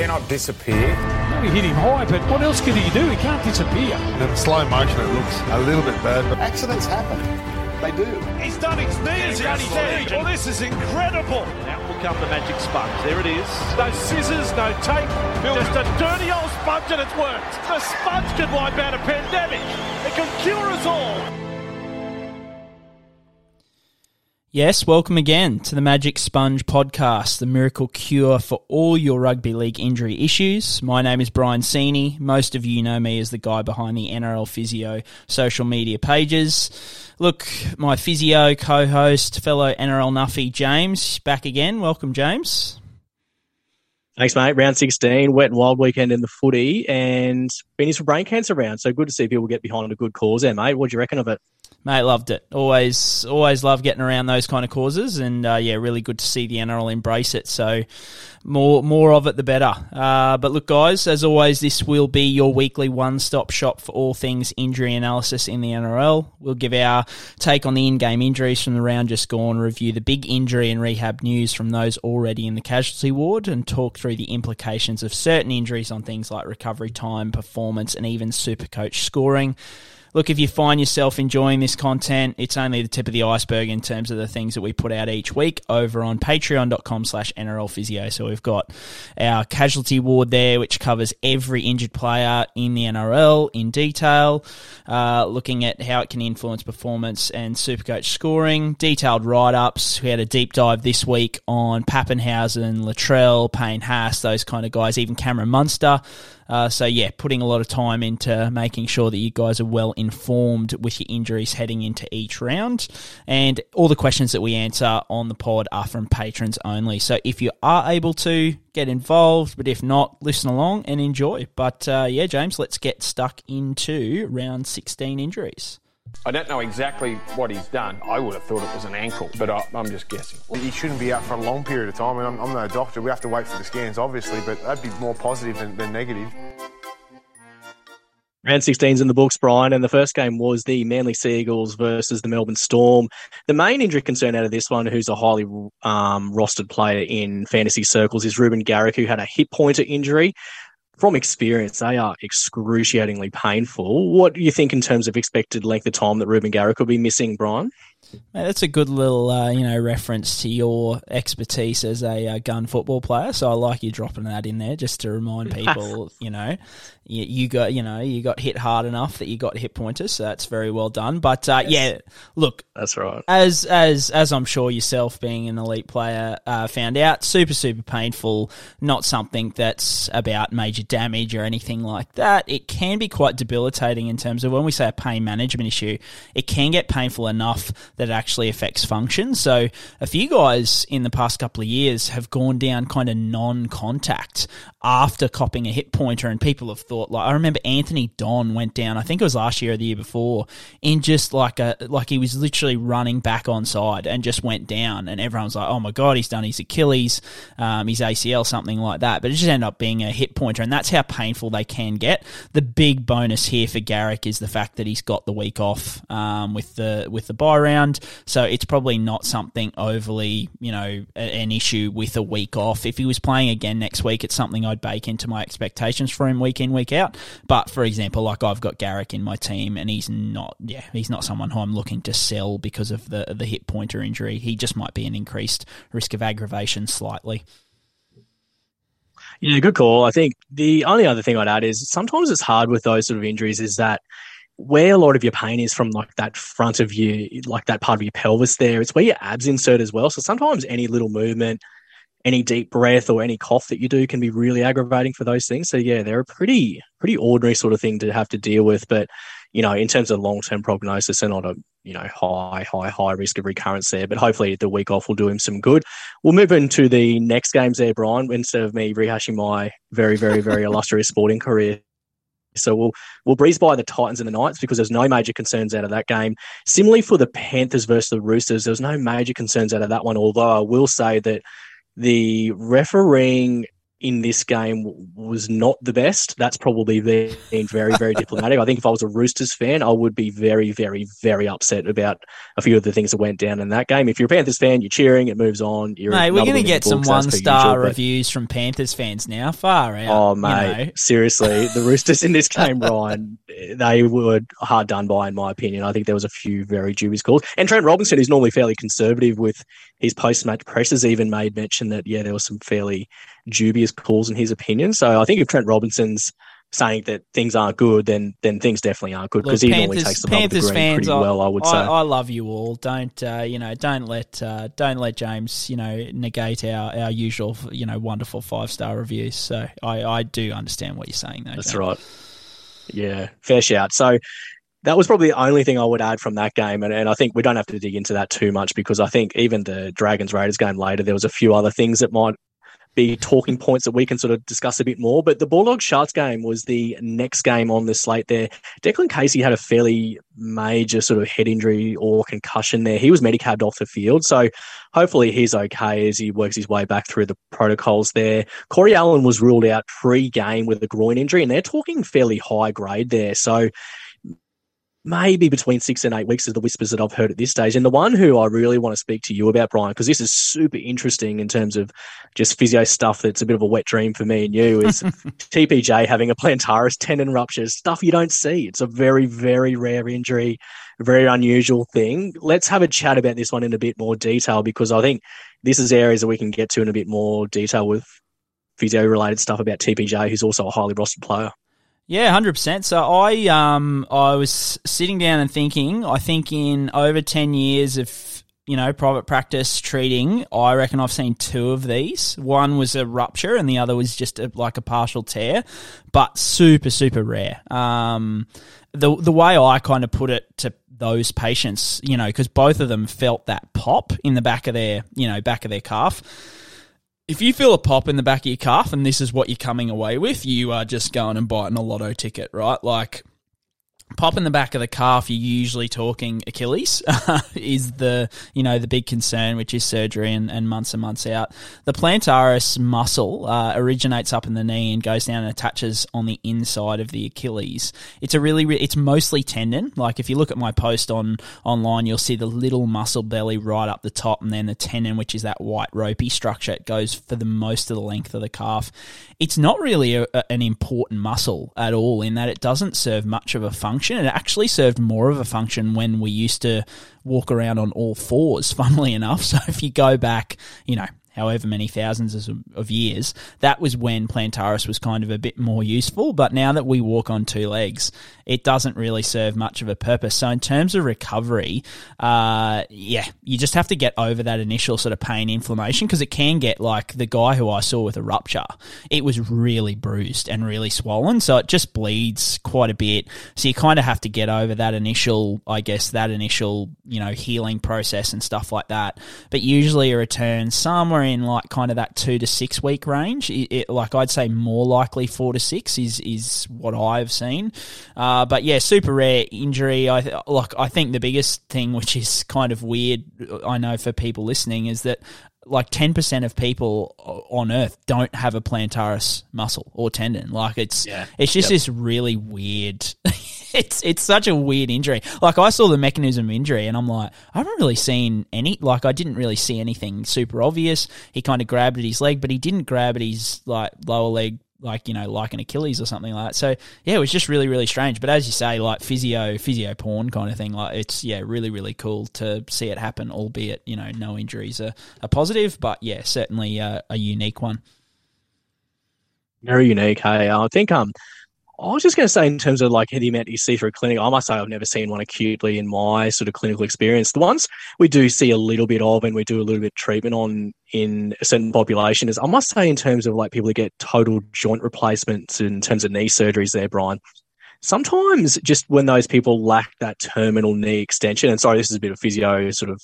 cannot disappear. He hit him high, but what else can he do? He can't disappear. In slow motion, it looks a little bit bad. But Accidents happen. They do. He's done his knees on his edge. Well, this is incredible. Out will come the magic sponge. There it is. No scissors, no tape. Just a dirty old sponge and it's worked. The sponge can wipe out a pandemic. It can cure us all. Yes, welcome again to the Magic Sponge podcast, the miracle cure for all your rugby league injury issues. My name is Brien Seeney. Most of you know me as the guy behind the NRL Physio social media pages. Look, my physio co-host, fellow NRL Nuffy James, back again. Welcome, James. Thanks, mate. Round 16, wet and wild weekend in the footy, and Beanies for brain cancer round. So good to see people get behind a good cause there, mate. What do you reckon of it? Mate, loved it. Always, always love getting around those kind of causes, and uh, yeah, really good to see the NRL embrace it. So, more, more of it, the better. Uh, but look, guys, as always, this will be your weekly one-stop shop for all things injury analysis in the NRL. We'll give our take on the in-game injuries from the round just gone, review the big injury and rehab news from those already in the casualty ward, and talk through the implications of certain injuries on things like recovery time, performance, and even super coach scoring look, if you find yourself enjoying this content, it's only the tip of the iceberg in terms of the things that we put out each week over on patreon.com slash NRL Physio. So we've got our casualty ward there, which covers every injured player in the NRL in detail, uh, looking at how it can influence performance and supercoach scoring, detailed write-ups. We had a deep dive this week on Papenhuyzen, Latrell, Payne Haas, those kind of guys, even Cameron Munster. Uh, so yeah, putting a lot of time into making sure that you guys are well informed with your injuries heading into each round, and all the questions that we answer on the pod are from patrons only. So if you are able to get involved, but if not, listen along and enjoy. But uh, yeah, James, let's get stuck into round sixteen injuries. I don't know exactly what he's done. I would have thought it was an ankle, but I, I'm just guessing. he shouldn't be out for a long period of time. I mean, I'm, I'm no doctor. We have to wait for the scans, obviously, but that'd be more positive than, than negative. Round 16's in the books, Brien, and the first game was the Manly Sea Eagles versus the Melbourne Storm. The main injury concern out of this one, who's a highly um, rostered player in fantasy circles, is Reuben Garrick, who had a hip pointer injury. From experience, they are excruciatingly painful. What do you think in terms of expected length of time that Reuben Garrick will be missing, Brien? Mate, that's a good little, uh, you know, reference to your expertise as a uh, gun football player. So I like you dropping that in there just to remind people, you know, you, you, got, you know, you got hit hard enough that you got hip pointers. So that's very well done. But uh, yes. yeah, look, that's right. As as as I'm sure yourself, being an elite player, uh, found out, super super painful. Not something that's about major damage or anything like that. It can be quite debilitating in terms of when we say a pain management issue. It can get painful enough that actually affects function. So a few guys in the past couple of years have gone down kind of non-contact after copping a hip pointer, and people have thought like I remember Anthony Don went down. I think it was last year or the year before in just like a like he was literally running back on side and just went down, and everyone's like, oh my god, he's done his Achilles, um, his ACL, something like that. But it just ended up being a hip pointer, and that's how painful they can get. The big bonus here for Garrick is the fact that he's got the week off um, with the with the bye round round. So it's probably not something overly, you know, an issue with a week off. If he was playing again next week, it's something I'd bake into my expectations for him week in, week out. But for example, like I've got Garrick in my team and he's not, yeah, he's not someone who I'm looking to sell because of the, the hip pointer injury. He just might be an increased risk of aggravation slightly. Yeah, good call. I think the only other thing I'd add is sometimes it's hard with those sort of injuries is that where a lot of your pain is from like that front of you, like that part of your pelvis there, it's where your abs insert as well. So sometimes any little movement, any deep breath or any cough that you do can be really aggravating for those things. So yeah, they're a pretty, pretty ordinary sort of thing to have to deal with. But, you know, in terms of long term prognosis, they're not a, you know, high, high, high risk of recurrence there. But hopefully the week off will do him some good. We'll move into the next games there, Brien, instead of me rehashing my very, very, very illustrious sporting career. So we'll we'll breeze by the Titans and the Knights because there's no major concerns out of that game. Similarly for the Panthers versus the Roosters, there's no major concerns out of that one. Although I will say that the refereeing in this game was not the best. That's probably being very, very diplomatic. I think if I was a Roosters fan, I would be very, very, very upset about a few of the things that went down in that game. If you're a Panthers fan, you're cheering, it moves on. You're mate, we're going to get some one star reviews from Panthers fans now. Far out. Oh, mate. You know. Seriously, the Roosters in this game, Ryan, they were hard done by, in my opinion. I think there was a few very dubious calls. And Trent Robinson, is normally fairly conservative with his post match pressers, even made mention that, yeah, there were some fairly dubious calls in his opinion. So I think if Trent Robinson's saying that things aren't good, then then things definitely aren't good because he normally takes the Panthers the fans, pretty well. I would say. I, I love you all. Don't uh, you know? Don't let uh, don't let James you know negate our, our usual you know wonderful five star reviews. So I, I do understand what you're saying though. That's right. Yeah, fair shout. So that was probably the only thing I would add from that game. And, and I think we don't have to dig into that too much because I think even the Dragons Raiders game later, there was a few other things that might be talking points that we can sort of discuss a bit more. But the Bulldogs Sharks game was the next game on the slate there. Declan Casey had a fairly major sort of head injury or concussion there. He was medicated off the field. So hopefully he's okay as he works his way back through the protocols there. Corey Allen was ruled out pre game with a groin injury, and they're talking fairly high grade there. So maybe between six and eight weeks is the whispers that I've heard at this stage. And the one who I really want to speak to you about, Brien, because this is super interesting in terms of just physio stuff that's a bit of a wet dream for me and you, is TPJ having a plantaris tendon rupture, stuff you don't see. It's a very, very rare injury, very unusual thing. Let's have a chat about this one in a bit more detail because I think this is areas that we can get to in a bit more detail with physio related stuff about TPJ, who's also a highly rostered player. Yeah, hundred percent. So I um I was sitting down and thinking. I think in over ten years of you know private practice treating, I reckon I've seen two of these. One was a rupture, and the other was just a, like a partial tear, but super super rare. Um, the the way I kind of put it to those patients, you know, because both of them felt that pop in the back of their you know back of their calf if you feel a pop in the back of your calf and this is what you're coming away with, you are just going and biting a lotto ticket, right? Like pop in the back of the calf, you're usually talking Achilles is the you know the big concern, which is surgery and, and months and months out. The plantaris muscle uh, originates up in the knee and goes down and attaches on the inside of the Achilles. It's a really it's mostly tendon. Like if you look at my post on online, you'll see the little muscle belly right up the top, and then the tendon, which is that white ropey structure. It goes for the most of the length of the calf. It's not really a, an important muscle at all in that it doesn't serve much of a function function. It actually served more of a function when we used to walk around on all fours, funnily enough. So if you go back, you know, however many thousands of years, that was when Plantaris was kind of a bit more useful. But now that we walk on two legs, it doesn't really serve much of a purpose. So in terms of recovery, uh, yeah, you just have to get over that initial sort of pain inflammation because it can get like the guy who I saw with a rupture. It was really bruised and really swollen, so it just bleeds quite a bit. So you kind of have to get over that initial, I guess, that initial you know healing process and stuff like that. But usually a return somewhere in like kind of that two to six week range. It, it, like I'd say more likely four to six is is what I've seen. Uh, but yeah, super rare injury. I like. I think the biggest thing, which is kind of weird, I know for people listening, is that like 10% of people on earth don't have a plantaris muscle or tendon like it's yeah. it's just yep. this really weird it's it's such a weird injury like i saw the mechanism of injury and i'm like i haven't really seen any like i didn't really see anything super obvious he kind of grabbed at his leg but he didn't grab at his like lower leg like you know like an Achilles or something like that. So yeah, it was just really really strange. But as you say, like physio physio porn kind of thing. Like it's yeah really really cool to see it happen. Albeit you know no injuries are, are positive, but yeah certainly uh, a unique one. Very unique. Hey, I think um I was just going to say, in terms of like the amount you see for a clinic, I must say I've never seen one acutely in my sort of clinical experience. The ones we do see a little bit of and we do a little bit of treatment on in a certain population is, I must say, in terms of like people who get total joint replacements in terms of knee surgeries there, Brien. Sometimes just when those people lack that terminal knee extension, and sorry, this is a bit of physio sort of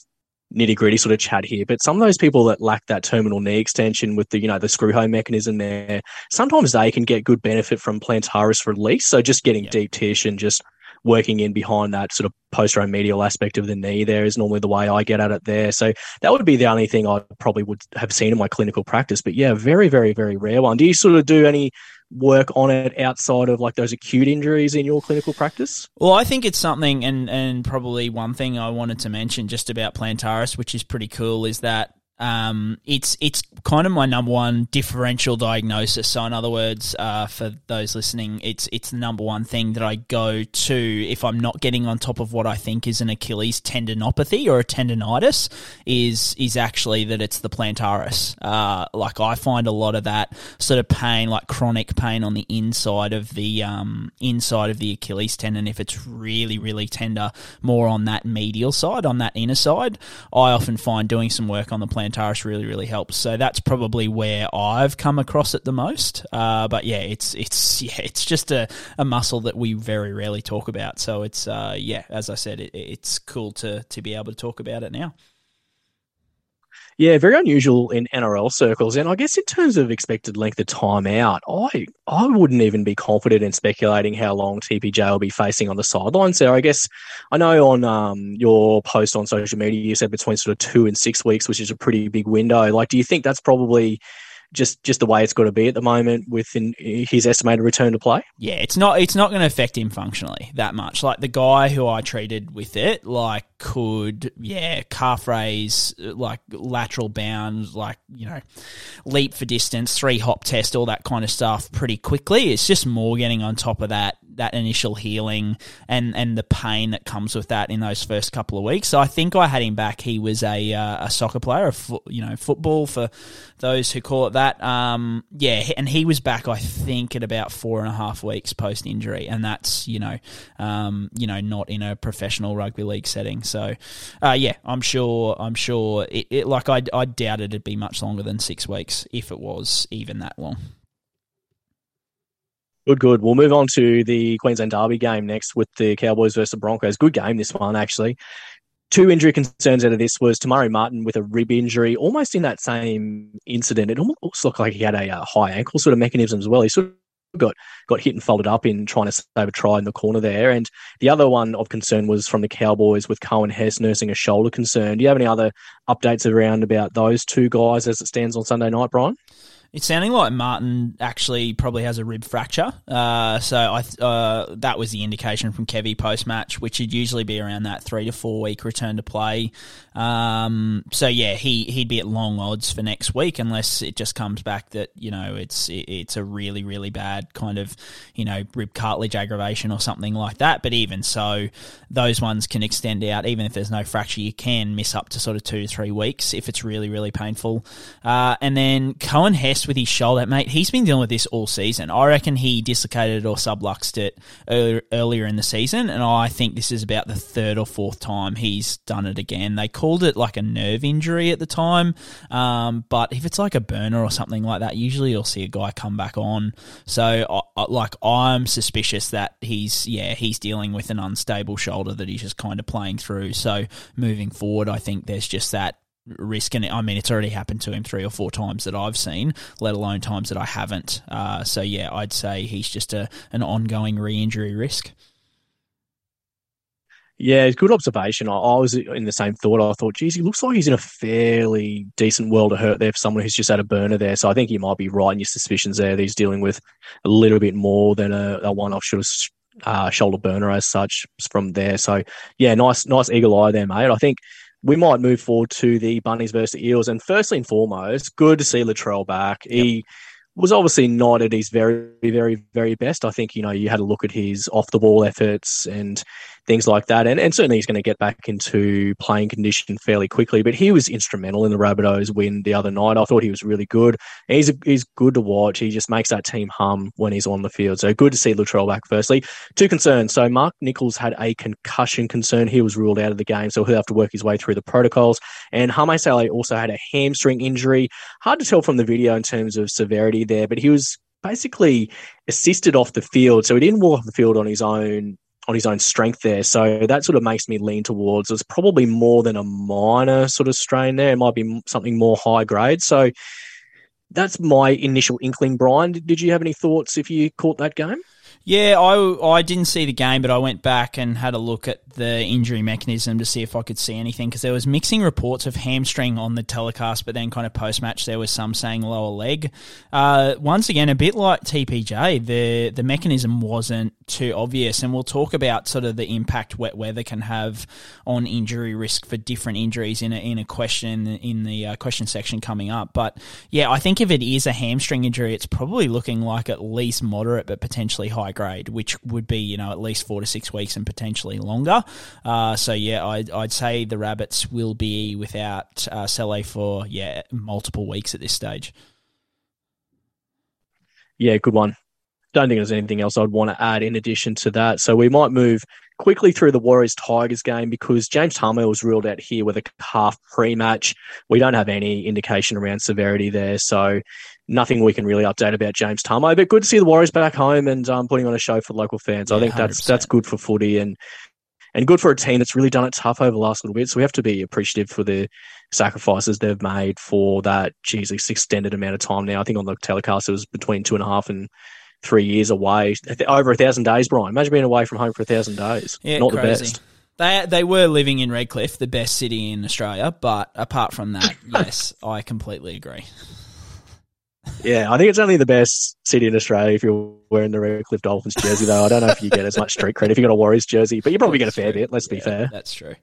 nitty gritty sort of chat here, but some of those people that lack that terminal knee extension with the, you know, the screw home mechanism there, sometimes they can get good benefit from plantaris release. So just getting deep tissue and just working in behind that sort of posteromedial aspect of the knee. There is normally the way I get at it there. So that would be the only thing I probably would have seen in my clinical practice. But yeah, very, very, very rare one. Do you sort of do any work on it outside of like those acute injuries in your clinical practice? Well, I think it's something, and and probably one thing I wanted to mention just about plantaris, which is pretty cool, is that um, it's it's kind of my number one differential diagnosis. So, in other words, uh, for those listening, it's it's the number one thing that I go to if I'm not getting on top of what I think is an Achilles tendinopathy or a tendonitis. Is is actually that it's the plantaris. Uh, like I find a lot of that sort of pain, like chronic pain on the inside of the um, inside of the Achilles tendon. If it's really really tender, more on that medial side, on that inner side, I often find doing some work on the really really helps. So that's probably where I've come across it the most. Uh, but yeah, it's it's yeah it's just a, a muscle that we very rarely talk about. So it's uh, yeah, as I said, it, it's cool to to be able to talk about it now. Yeah, very unusual in NRL circles. And I guess in terms of expected length of time out, I I wouldn't even be confident in speculating how long TPJ will be facing on the sidelines there. I guess I know on um, your post on social media you said between sort of two and six weeks, which is a pretty big window. Like, do you think that's probably just just the way it's got to be at the moment within his estimated return to play. Yeah, it's not it's not going to affect him functionally that much. Like the guy who I treated with it, like could yeah calf raise, like lateral bound, like you know leap for distance, three hop test, all that kind of stuff pretty quickly. It's just more getting on top of that that initial healing and and the pain that comes with that in those first couple of weeks. So I think I had him back. He was a uh, a soccer player, a fo- you know football for those who call it that. Um, yeah, and he was back. I think at about four and a half weeks post injury, and that's you know um, you know not in a professional rugby league setting. So uh, yeah, I'm sure I'm sure it, it like I I doubt it'd be much longer than six weeks if it was even that long. Good, good. We'll move on to the Queensland Derby game next with the Cowboys versus the Broncos. Good game, this one, actually. Two injury concerns out of this was Te Maire Martin with a rib injury, almost in that same incident. It almost looked like he had a, a high ankle sort of mechanism as well. He sort of got got hit and folded up in trying to save a try in the corner there. And the other one of concern was from the Cowboys with Coen Hess nursing a shoulder concern. Do you have any other updates around about those two guys as it stands on Sunday night, Brien? It's sounding like Martin actually probably has a rib fracture. Uh, so I uh, that was the indication from Kevy post match, which would usually be around that three to four week return to play. Um, so yeah, he he'd be at long odds for next week unless it just comes back that you know it's it, it's a really really bad kind of you know rib cartilage aggravation or something like that. But even so, those ones can extend out. Even if there's no fracture, you can miss up to sort of two to three weeks if it's really really painful. Uh, and then Coen Hess with his shoulder, mate. He's been dealing with this all season. I reckon he dislocated or subluxed it earlier, earlier in the season, and I think this is about the third or fourth time he's done it again. They called it like a nerve injury at the time, um, but if it's like a burner or something like that, usually you'll see a guy come back on. So, I, I, like, I'm suspicious that he's yeah he's dealing with an unstable shoulder that he's just kind of playing through. So, moving forward, I think there's just that risk. And I mean, it's already happened to him three or four times that I've seen, let alone times that I haven't. Uh, so yeah, I'd say he's just a an ongoing re-injury risk. Yeah, good observation. I, I, was in the same thought. I thought, geez, he looks like he's in a fairly decent world of hurt there for someone who's just had a burner there. So I think you might be right in your suspicions there he's dealing with a little bit more than a, a one-off uh, shoulder burner as such from there. So yeah, nice, nice eagle eye there, mate. I think we might move forward to the Bunnies versus the Eels. And firstly and foremost, good to see Latrell back. Yep. He was obviously not at his very, very, very best. I think, you know, you had a look at his off the ball efforts and things like that. And, and certainly he's going to get back into playing condition fairly quickly. But he was instrumental in the Rabbitohs win the other night. I thought he was really good. He's a, he's good to watch. He just makes that team hum when he's on the field. So good to see Latrell back. Firstly, two concerns. So Mark Nicholls had a concussion concern. He was ruled out of the game, so he'll have to work his way through the protocols. And Hame Sele also had a hamstring injury. Hard to tell from the video in terms of severity there, but he was basically assisted off the field. So he didn't walk off the field on his own on his own strength there. So that sort of makes me lean towards it's probably more than a minor sort of strain there. It might be something more high grade. So that's my initial inkling, Brien. Did you have any thoughts if you caught that game? Yeah, I, I didn't see the game, but I went back and had a look at the injury mechanism to see if I could see anything because there was mixing reports of hamstring on the telecast, but then kind of post match there was some saying lower leg. Uh, once again, a bit like TPJ, the the mechanism wasn't too obvious, and we'll talk about sort of the impact wet weather can have on injury risk for different injuries in a in a question in the uh, question section coming up. But yeah, I think if it is a hamstring injury, it's probably looking like at least moderate, but potentially high grade, which would be you know at least four to six weeks and potentially longer. Uh, so yeah, I'd, I'd say the Rabbits will be without uh, Sele for yeah multiple weeks at this stage. Yeah, good one. Don't think there's anything else I'd want to add in addition to that. So we might move quickly through the Warriors Tigers game because James Tamou was ruled out here with a calf pre match. We don't have any indication around severity there. So nothing we can really update about James Tamou. But good to see the Warriors back home and um, putting on a show for local fans. Yeah, I think that's 100%. that's good for footy and and good for a team that's really done it tough over the last little bit. So we have to be appreciative for the sacrifices they've made for that. Geez, extended amount of time now. I think on the telecast it was between two and a half and three years away, over a thousand days. Brien, imagine being away from home for a thousand days. Yeah, not crazy. the best. They they were living in Redcliffe, the best city in Australia. But apart from that, yes, I completely agree. Yeah, I think it's only the best city in Australia if you're wearing the Redcliffe Dolphins jersey, though. I don't know if you get as much street credit if you got a Warriors jersey, but you probably get a fair true. bit. Let's yeah, be fair. That's true.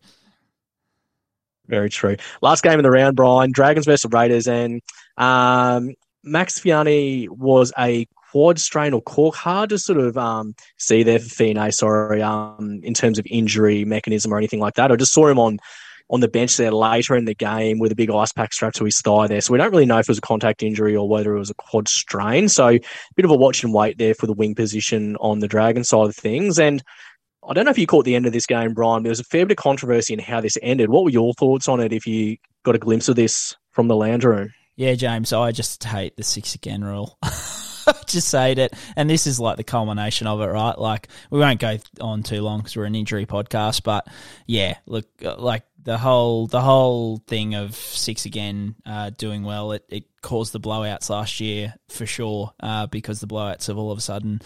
Very true. Last game in the round, Brien. Dragons versus Raiders, and um, Max Feagai was a quad strain or cork. Hard to sort of um, see there for Feagai, sorry, um, in terms of injury mechanism or anything like that. I just saw him on on the bench there later in the game with a big ice pack strapped to his thigh there. So we don't really know if it was a contact injury or whether it was a quad strain. So a bit of a watch and wait there for the wing position on the Dragon side of things. And I don't know if you caught the end of this game, Brien. There was a fair bit of controversy in how this ended. What were your thoughts on it if you got a glimpse of this from the lounge room? Yeah, James, I just hate the six again rule. just say it. And this is like the culmination of it, right? Like, we won't go on too long because we're an injury podcast, but yeah, look, uh, like the whole the whole thing of six again uh, doing well it, it caused the blowouts last year for sure uh, because the blowouts have all of a sudden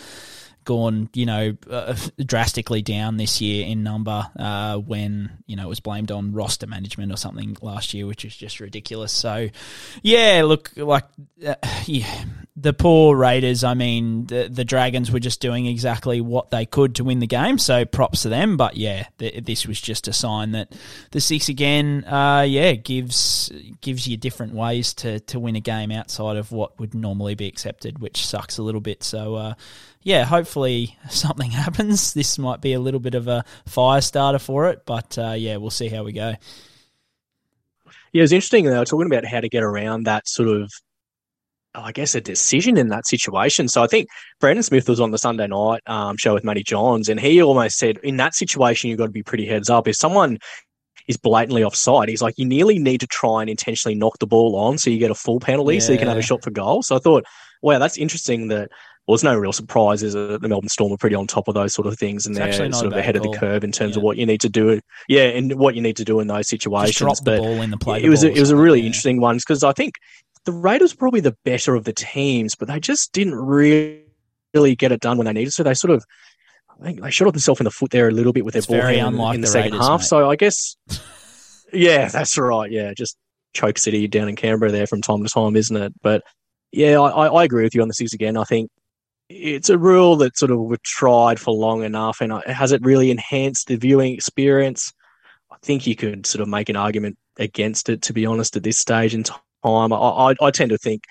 gone, you know, uh, drastically down this year in number uh, when, you know, it was blamed on roster management or something last year, which is just ridiculous. So, yeah, look, like, uh, yeah, the poor Raiders, I mean, the, the Dragons were just doing exactly what they could to win the game, so props to them. But yeah, this was just a sign that the six again, uh, yeah, gives gives you different ways to, to win a game outside of what would normally be accepted, which sucks a little bit. So, uh, yeah, hopefully something happens. This might be a little bit of a fire starter for it, but uh, yeah, we'll see how we go. Yeah, it was interesting. They were talking about how to get around that sort of, I guess, a decision in that situation. So I think Brandon Smith was on the Sunday night um, show with Matty Johns, and he almost said, in that situation, you've got to be pretty heads up. If someone is blatantly offside, he's like, you nearly need to try and intentionally knock the ball on so you get a full penalty yeah. so you can have a shot for goal. So I thought, wow, that's interesting that well, it's no real surprise is that uh, the Melbourne Storm are pretty on top of those sort of things, and it's they're sort of ahead of the curve in terms yeah. of what you need to do. Yeah, and what you need to do in those situations. Just drop the ball in the play. It was a, it was a really yeah. interesting one because I think the Raiders were probably the better of the teams, but they just didn't really get it done when they needed to. They sort of I think they shot themselves in the foot there a little bit with their it's ball very in, in the, the second Raiders, half. Mate. So I guess, yeah, that's right. Yeah, just choke city down in Canberra there from time to time, isn't it? But yeah, I, I agree with you on the six again. I think it's a rule that sort of we've tried for long enough, and has it really enhanced the viewing experience? I think you could sort of make an argument against it. To be honest, at this stage in time, I, I, I tend to think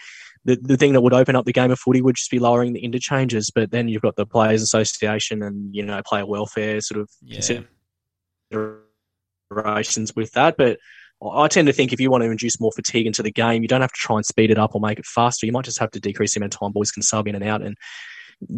the, the thing that would open up the game of footy would just be lowering the interchanges. But then you've got the Players Association and you know player welfare sort of yeah. considerations with that. But I tend to think if you want to induce more fatigue into the game, you don't have to try and speed it up or make it faster. You might just have to decrease the amount of time boys can sub in and out and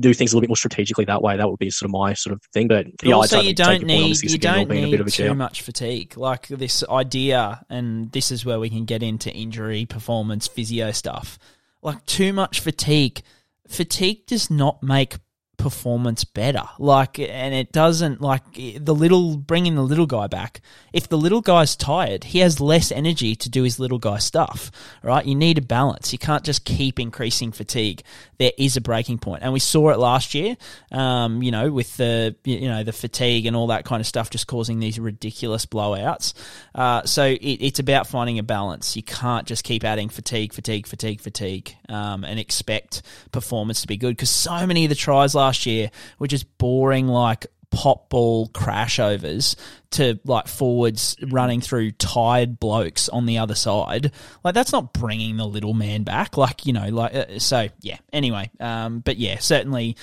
do things a little bit more strategically that way. That would be sort of my sort of thing. But, yeah, also you don't need you don't need too much fatigue. Like this idea, and this is where we can get into injury, performance, physio stuff. Like too much fatigue. Fatigue does not make performance better. Like, and it doesn't like the little bringing the little guy back. If the little guy's tired, he has less energy to do his little guy stuff. Right? You need a balance. You can't just keep increasing fatigue. There is a breaking point, and we saw it last year. Um, you know, with the you know the fatigue and all that kind of stuff, just causing these ridiculous blowouts. Uh, so it, it's about finding a balance. You can't just keep adding fatigue, fatigue, fatigue, fatigue, um, and expect performance to be good because so many of the tries last last year were just boring like pop ball crash overs to like forwards running through tired blokes on the other side. Like that's not bringing the little man back. Like you know, like uh, so yeah. Anyway, um, but yeah, certainly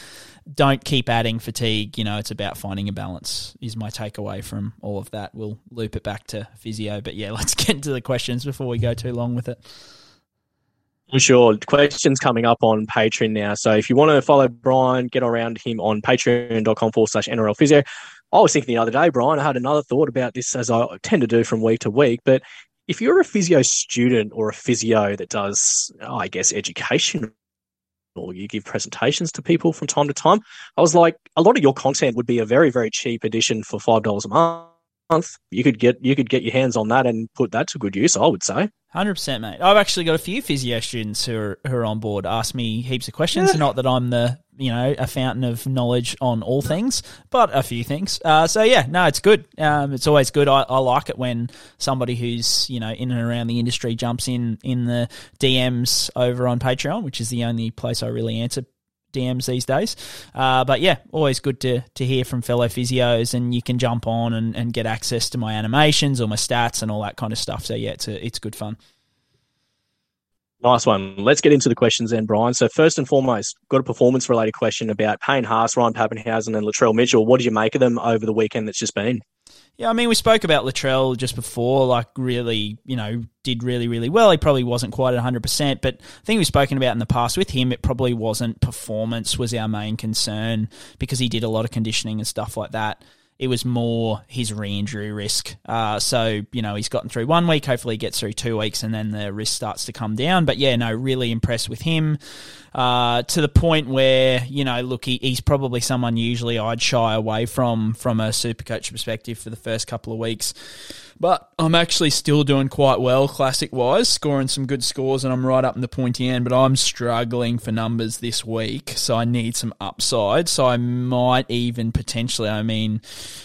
don't keep adding fatigue. You know, it's about finding a balance. Is my takeaway from all of that. We'll loop it back to physio, but yeah, let's get into the questions before we go too long with it. Sure. Questions coming up on Patreon now. So if you want to follow Brien, get around him on patreon.com forward slash NRL physio. I was thinking the other day, Brien, I had another thought about this as I tend to do from week to week. But if you're a physio student or a physio that does, I guess, education or you give presentations to people from time to time, I was like, a lot of your content would be a very, very cheap addition for $5 a month. You could get you could get your hands on that and put that to good use, I would say. Hundred percent, mate. I've actually got a few physio students who are who are on board. Ask me heaps of questions. Yeah. Not that I'm the you know a fountain of knowledge on all things, but a few things. Uh, so yeah, no, it's good. Um, it's always good. I, I, like it when somebody who's you know in and around the industry jumps in in the DMs over on Patreon, which is the only place I really answer DMs these days. Uh, but yeah, always good to, to hear from fellow physios, and you can jump on and, and get access to my animations or my stats and all that kind of stuff. So yeah, it's a, it's good fun. Nice one. Let's get into the questions then, Brien. So first and foremost, got a performance related question about Payne Haas, Ryan Papenhuyzen, and Latrell Mitchell. What did you make of them over the weekend that's just been? Yeah, I mean, we spoke about Latrell just before, like, really, you know, did really, really well. He probably wasn't quite at 100%, but I think we've spoken about in the past with him, it probably wasn't performance was our main concern because he did a lot of conditioning and stuff like that. It was more his re-injury risk. Uh, so you know he's gotten through one week. Hopefully, he gets through two weeks, and then the risk starts to come down. But yeah, no, really impressed with him uh, to the point where you know, look, he, he's probably someone usually I'd shy away from from a super coach perspective for the first couple of weeks. But I'm actually still doing quite well classic wise, scoring some good scores, and I'm right up in the pointy end. But I'm struggling for numbers this week, so I need some upside. So I might even potentially, I mean,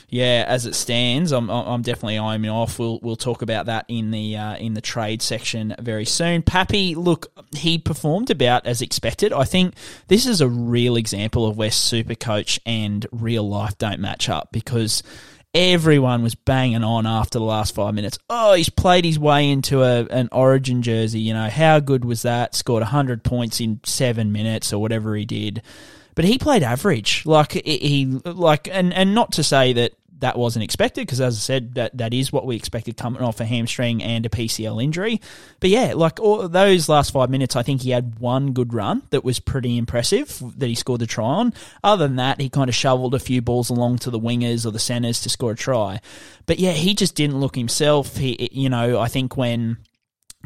yeah, as it stands, I'm, I'm definitely eyeing off. We'll we'll talk about that in the uh, in the trade section very soon. Pappy, look, he performed about as expected. I think this is a real example of where super coach and real life don't match up because everyone was banging on after the last five minutes. Oh, he's played his way into a, an Origin jersey. You know, how good was that? Scored 100 points in seven minutes or whatever he did. But he played average. Like, he, like, and, and not to say that that wasn't expected because, as I said, that that is what we expected coming off a hamstring and a PCL injury. But yeah, like all those last five minutes, I think he had one good run that was pretty impressive that he scored the try on. Other than that, he kind of shoveled a few balls along to the wingers or the centers to score a try. But yeah, he just didn't look himself. He, you know, I think when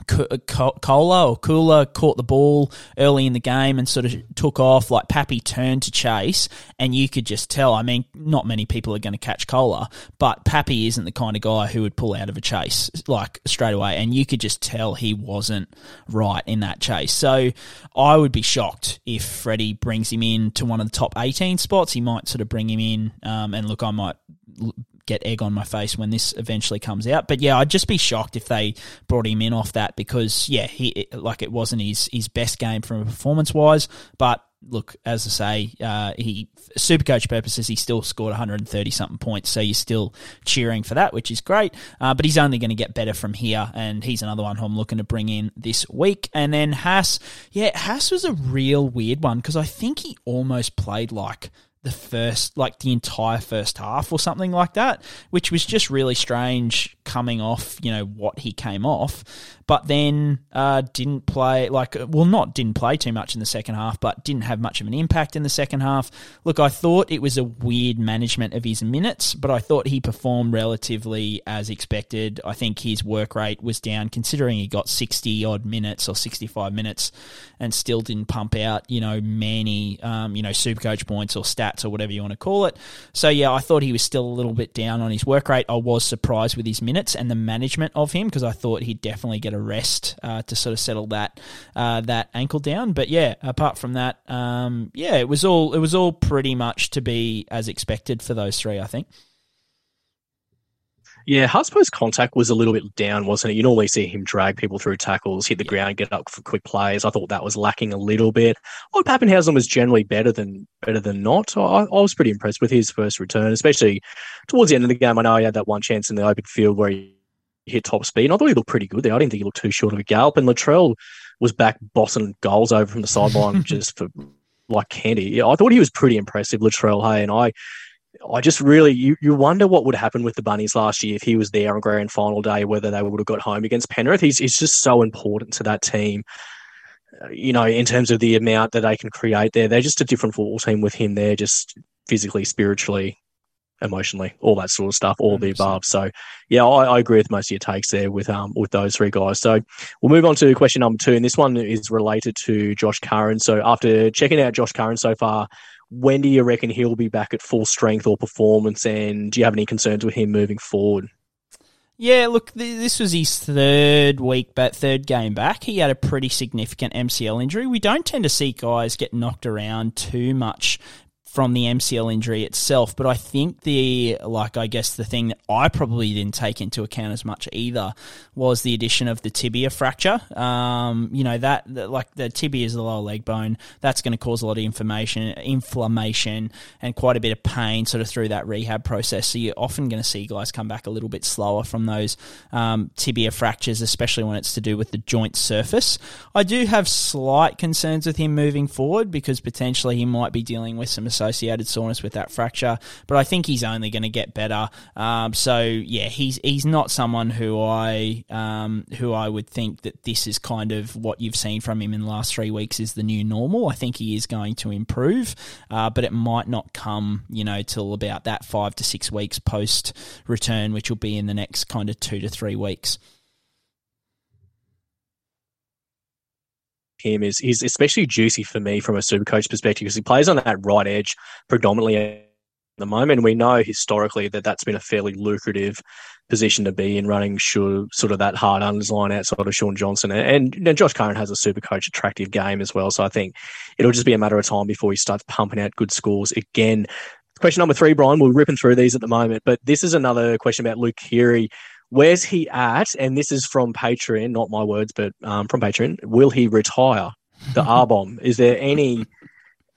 Koula or Kula caught the ball early in the game and sort of took off. Like Pappy turned to chase, and you could just tell. I mean, not many people are going to catch Cola, but Pappy isn't the kind of guy who would pull out of a chase like straight away, and you could just tell he wasn't right in that chase. So I would be shocked if Freddie brings him in to one of the top 18 spots. He might sort of bring him in, um, and look, I might get egg on my face when this eventually comes out. But yeah, I'd just be shocked if they brought him in off that because yeah, he like it wasn't his his best game from a performance wise, but. Look, as I say, uh, he super coach purposes, he still scored 130 something points, so you're still cheering for that, which is great. Uh, but he's only going to get better from here, and he's another one who I'm looking to bring in this week. And then Haas, yeah, Haas was a real weird one because I think he almost played like the first, like the entire first half or something like that, which was just really strange coming off, you know, what he came off. But then uh, didn't play, like, well, not didn't play too much in the second half, but didn't have much of an impact in the second half. Look, I thought it was a weird management of his minutes, but I thought he performed relatively as expected. I think his work rate was down considering he got 60 odd minutes or 65 minutes and still didn't pump out, you know, many, um, you know, super coach points or stats or whatever you want to call it. So, yeah, I thought he was still a little bit down on his work rate. I was surprised with his minutes and the management of him because I thought he'd definitely get a rest uh, to sort of settle that uh, that ankle down. But yeah, apart from that, um, yeah, it was all it was all pretty much to be as expected for those three, I think. Yeah, Hotspur's contact was a little bit down, wasn't it? You normally see him drag people through tackles, hit the yeah. ground, get up for quick plays. I thought that was lacking a little bit. Odd Papenhuyzen was generally better than better than not. I, I, was pretty impressed with his first return, especially towards the end of the game. I know he had that one chance in the open field where he hit top speed. And I thought he looked pretty good there. I didn't think he looked too short of a gallop. And Latrell was back bossing goals over from the sideline just for like candy. Yeah, I thought he was pretty impressive, Latrell Hay, and I I just really you, you wonder what would happen with the Bunnies last year if he was there on grand final day, whether they would have got home against Penrith. He's he's just so important to that team. Uh, you know, in terms of the amount that they can create there, they're just a different football team with him there, just physically, spiritually, emotionally, all that sort of stuff, all 100%. the above. So, yeah, I, I, agree with most of your takes there with um with those three guys. So, we'll move on to question number two, and this one is related to Josh Curran. So, after checking out Josh Curran so far, when do you reckon he'll be back at full strength or performance? And do you have any concerns with him moving forward? Yeah, look, this was his third week, but third game back. He had a pretty significant MCL injury. We don't tend to see guys get knocked around too much from the MCL injury itself. But I think the, like, I guess the thing that I probably didn't take into account as much either was the addition of the tibia fracture. Um, you know, that, like, the tibia is the lower leg bone. That's going to cause a lot of inflammation, inflammation and quite a bit of pain sort of through that rehab process. So you're often going to see guys come back a little bit slower from those um, tibia fractures, especially when it's to do with the joint surface. I do have slight concerns with him moving forward because potentially he might be dealing with some associated soreness with that fracture, but I think he's only going to get better. Um, so yeah, he's he's not someone who I um, who I would think that this is kind of what you've seen from him in the last three weeks is the new normal. I think he is going to improve, uh, but it might not come you know till about that five to six weeks post return, which will be in the next kind of two to three weeks. Him is is especially juicy for me from a super coach perspective because he plays on that right edge predominantly at the moment. We know historically that that's been a fairly lucrative position to be in, running sure, sort of that hard unders line outside of Shaun Johnson. And, and Josh Curran has a super coach attractive game as well. So I think it'll just be a matter of time before he starts pumping out good scores again. Question number three, Brien. We're ripping through these at the moment, but this is another question about Luke Keary. Where's he at? And this is from Patreon, not my words, but um, from Patreon. Will he retire the R bomb? Is there any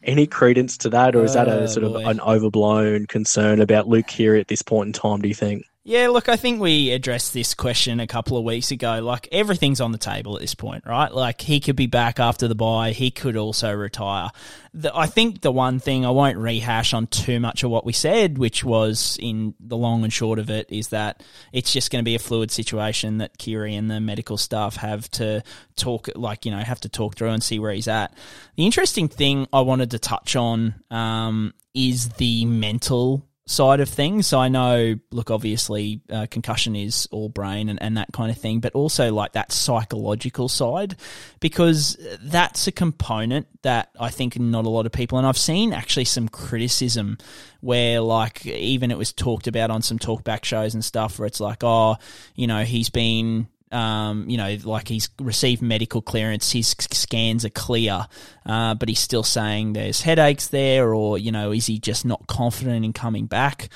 any credence to that, or is that a oh, sort of an overblown concern about Luke Keary at this point in time? Do you think? Yeah, look, I think we addressed this question a couple of weeks ago. Like everything's on the table at this point, right? Like he could be back after the bye. He could also retire. The, I think the one thing I won't rehash on too much of what we said, which was in the long and short of it, is that it's just going to be a fluid situation that Keary and the medical staff have to talk, like you know, have to talk through and see where he's at. The interesting thing I wanted to touch on um, is the mental side of things. So I know, look, obviously, uh, concussion is all brain and, and that kind of thing, but also like that psychological side, because that's a component that I think not a lot of people, and I've seen actually some criticism where, like, even it was talked about on some talkback shows and stuff where it's like, oh, you know, he's been um, you know, like he's received medical clearance, his scans are clear, uh, but he's still saying there's headaches there, or, you know, is he just not confident in coming back?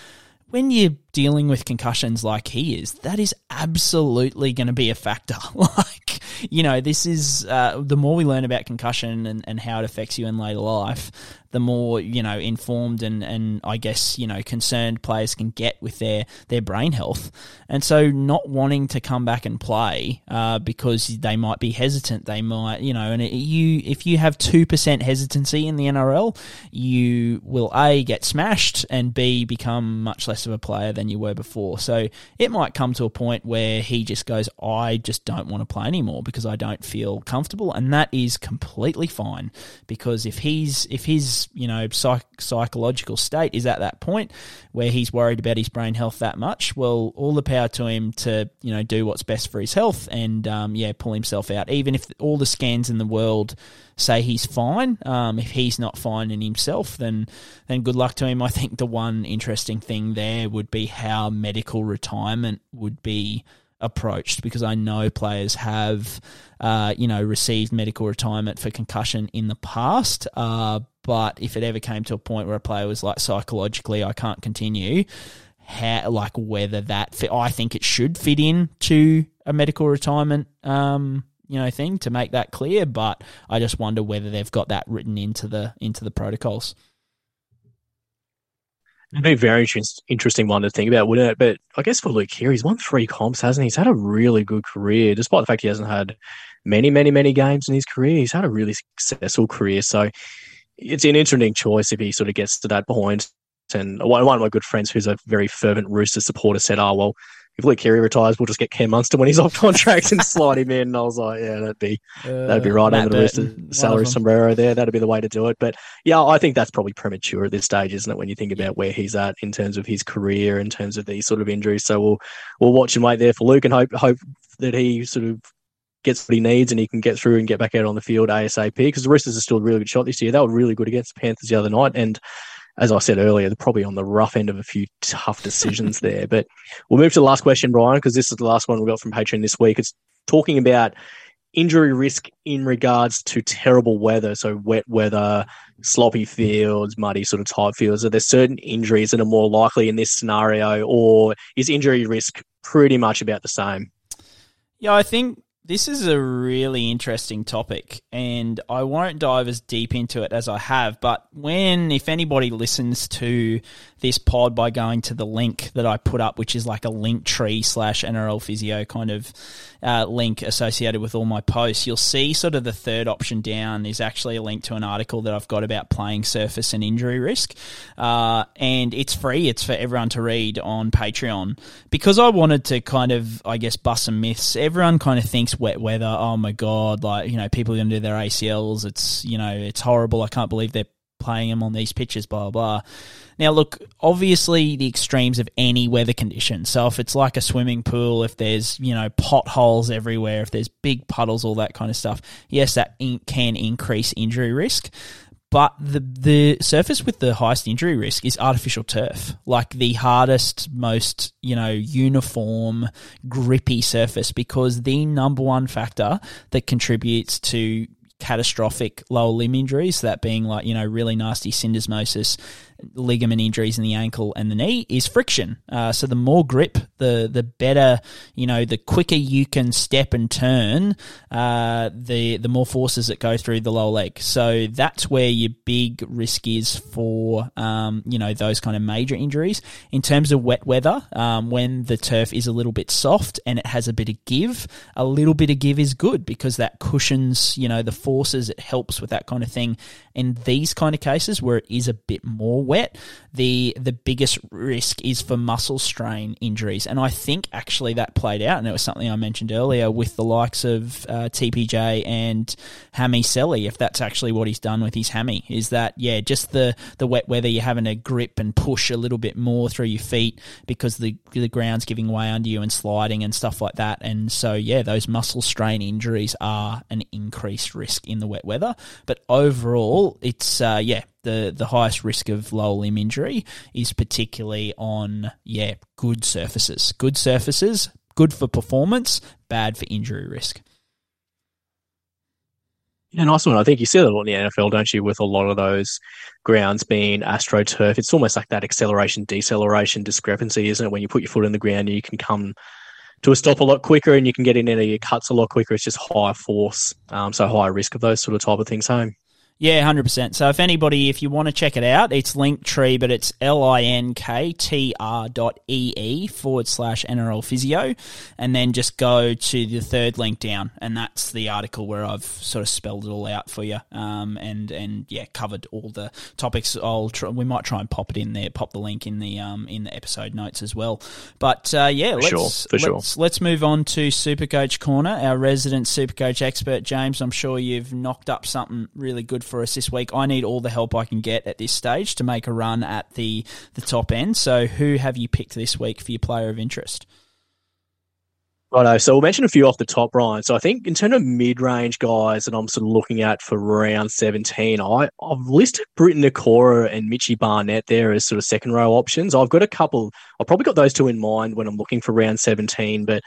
When you're dealing with concussions like he is, that is absolutely going to be a factor. like, you know, this is uh, the more we learn about concussion and, and how it affects you in later life, the more you know informed and and I guess you know concerned players can get with their their brain health, and so not wanting to come back and play uh, because they might be hesitant, they might you know, and it, you if you have two percent hesitancy in the NRL, you will a get smashed and b become much less of a player than you were before. So it might come to a point where he just goes, I just don't want to play anymore because I don't feel comfortable, and that is completely fine because if he's if you know psych- psychological state is at that point where he's worried about his brain health that much, well, all the power to him to you know do what's best for his health and um, yeah, pull himself out. Even if all the scans in the world say he's fine, um, if he's not fine in himself, then then good luck to him. I think the one interesting thing there would be how medical retirement would be approached because I know players have, uh, you know, received medical retirement for concussion in the past. Uh, but if it ever came to a point where a player was like psychologically, I can't continue, how like whether that fit, I think it should fit in to a medical retirement, um, you know, thing to make that clear. But I just wonder whether they've got that written into the into the protocols. It'd be a very interesting one to think about, wouldn't it? But I guess for Luke Keary, he's won three comps, hasn't he? He's had a really good career, despite the fact he hasn't had many, many, many games in his career. He's had a really successful career. So it's an interesting choice if he sort of gets to that point. And one, of my good friends, who's a very fervent Rooster supporter, said, "Oh well, if Luke Keary retires, we'll just get Cam Munster when he's off contract and slide him in." And I was like, "Yeah, that'd be uh, that'd be right under the Rooster salary sombrero there. That'd be the way to do it." But yeah, I think that's probably premature at this stage, isn't it? When you think about where he's at in terms of his career, in terms of these sort of injuries. So we'll we'll watch and wait there for Luke and hope hope that he sort of gets what he needs and he can get through and get back out on the field ASAP because the Roosters are still a really good shot this year. They were really good against the Panthers the other night. And as I said earlier, they're probably on the rough end of a few tough decisions there. But we'll move to the last question, Brien, because this is the last one we got from Patreon this week. It's talking about injury risk in regards to terrible weather. So wet weather, sloppy fields, muddy sort of tight fields. Are there certain injuries that are more likely in this scenario or is injury risk pretty much about the same? Yeah, I think this is a really interesting topic, and I won't dive as deep into it as I have. But when, if anybody listens to this pod by going to the link that I put up, which is like a link tree slash NRL physio kind of uh, link associated with all my posts, you'll see sort of the third option down is actually a link to an article that I've got about playing surface and injury risk. Uh, and it's free, it's for everyone to read on Patreon. Because I wanted to kind of, I guess, bust some myths, everyone kind of thinks wet weather. Oh my god, like you know, people are going to do their ACLs. It's you know, it's horrible. I can't believe they're playing them on these pitches. Blah blah. Now, look, obviously the extremes of any weather condition. So if it's like a swimming pool, if there's you know potholes everywhere, if there's big puddles, all that kind of stuff, yes, that can increase injury risk. But the the surface with the highest injury risk is artificial turf, like the hardest, most you know uniform, grippy surface, because the number one factor that contributes to catastrophic lower limb injuries, that being like you know really nasty syndesmosis, ligament injuries in the ankle and the knee is friction. Uh, so the more grip, the the better. You know, the quicker you can step and turn, uh, the the more forces that go through the lower leg. So that's where your big risk is for um, you know those kind of major injuries. In terms of wet weather, um, when the turf is a little bit soft and it has a bit of give, a little bit of give is good because that cushions you know the forces. It helps with that kind of thing. In these kind of cases where it is a bit more wet, the the biggest risk is for muscle strain injuries, and I think actually that played out, and it was something I mentioned earlier with the likes of uh, TPJ and Hame Sele. If that's actually what he's done with his hammy, is that yeah, just the the wet weather, you're having to grip and push a little bit more through your feet because the the ground's giving way under you and sliding and stuff like that, and so yeah, those muscle strain injuries are an increased risk in the wet weather, but overall, it's uh, yeah the the highest risk of lower limb injury is particularly on yeah good surfaces. Good surfaces, good for performance, bad for injury risk. Yeah, nice one. I think you see that a lot in the NFL, don't you? With a lot of those grounds being astroturf, it's almost like that acceleration deceleration discrepancy, isn't it? When you put your foot in the ground, you can come to a stop a lot quicker, and you can get in any cuts a lot quicker. It's just higher force, um, so higher risk of those sort of type of things home. Yeah, hundred percent. So if anybody, if you want to check it out, it's Linktree, but it's L I N K T R dot E E forward slash NRL physio, and then just go to the third link down, and that's the article where I've sort of spelled it all out for you, um, and and yeah, covered all the topics. I'll try, we might try and pop it in there, pop the link in the um in the episode notes as well. But uh, yeah, for let's sure, for sure. let's, let's move on to Supercoach Corner, our resident Supercoach expert, James. I'm sure you've knocked up something really good for us this week. I need all the help I can get at this stage to make a run at the the top end. So, who have you picked this week for your player of interest? Righto. So we'll mention a few off the top, Ryan. So I think in terms of mid-range guys that I'm sort of looking at for round 17, I, I've listed Briton Nikora and Mitchy Barnett there as sort of second row options. I've got a couple. I've probably got those two in mind when I'm looking for round 17, but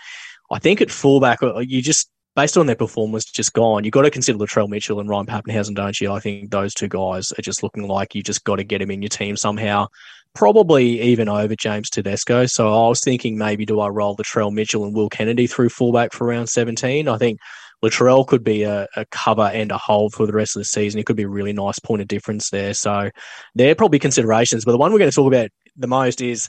I think at fullback, uh, you just based on their performance just gone, you've got to consider Latrell Mitchell and Ryan Papenhuyzen, don't you? I think those two guys are just looking like you just got to get them in your team somehow probably even over James Tedesco. So I was thinking maybe do I roll Latrell Mitchell and Will Kennedy through fullback for round 17? I think Latrell could be a, a, cover and a hold for the rest of the season. It could be a really nice point of difference there. So they're probably considerations. But the one we're going to talk about the most is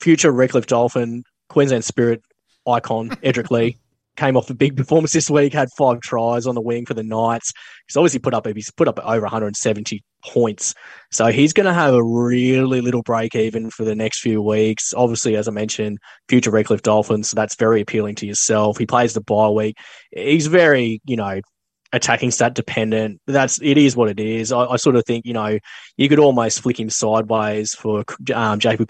future Redcliffe Dolphin, Queensland Spirit icon, Edrick Lee came off a big performance this week, had five tries on the wing for the Knights. He's obviously put up he's put up over 170 points. So he's going to have a really little break even for the next few weeks. Obviously, as I mentioned, future Redcliffe Dolphins, so that's very appealing to yourself. He plays the bye week. He's very, you know, attacking stat dependent. That's it is what it is. I, I sort of think, you know, you could almost flick him sideways for um, Jacob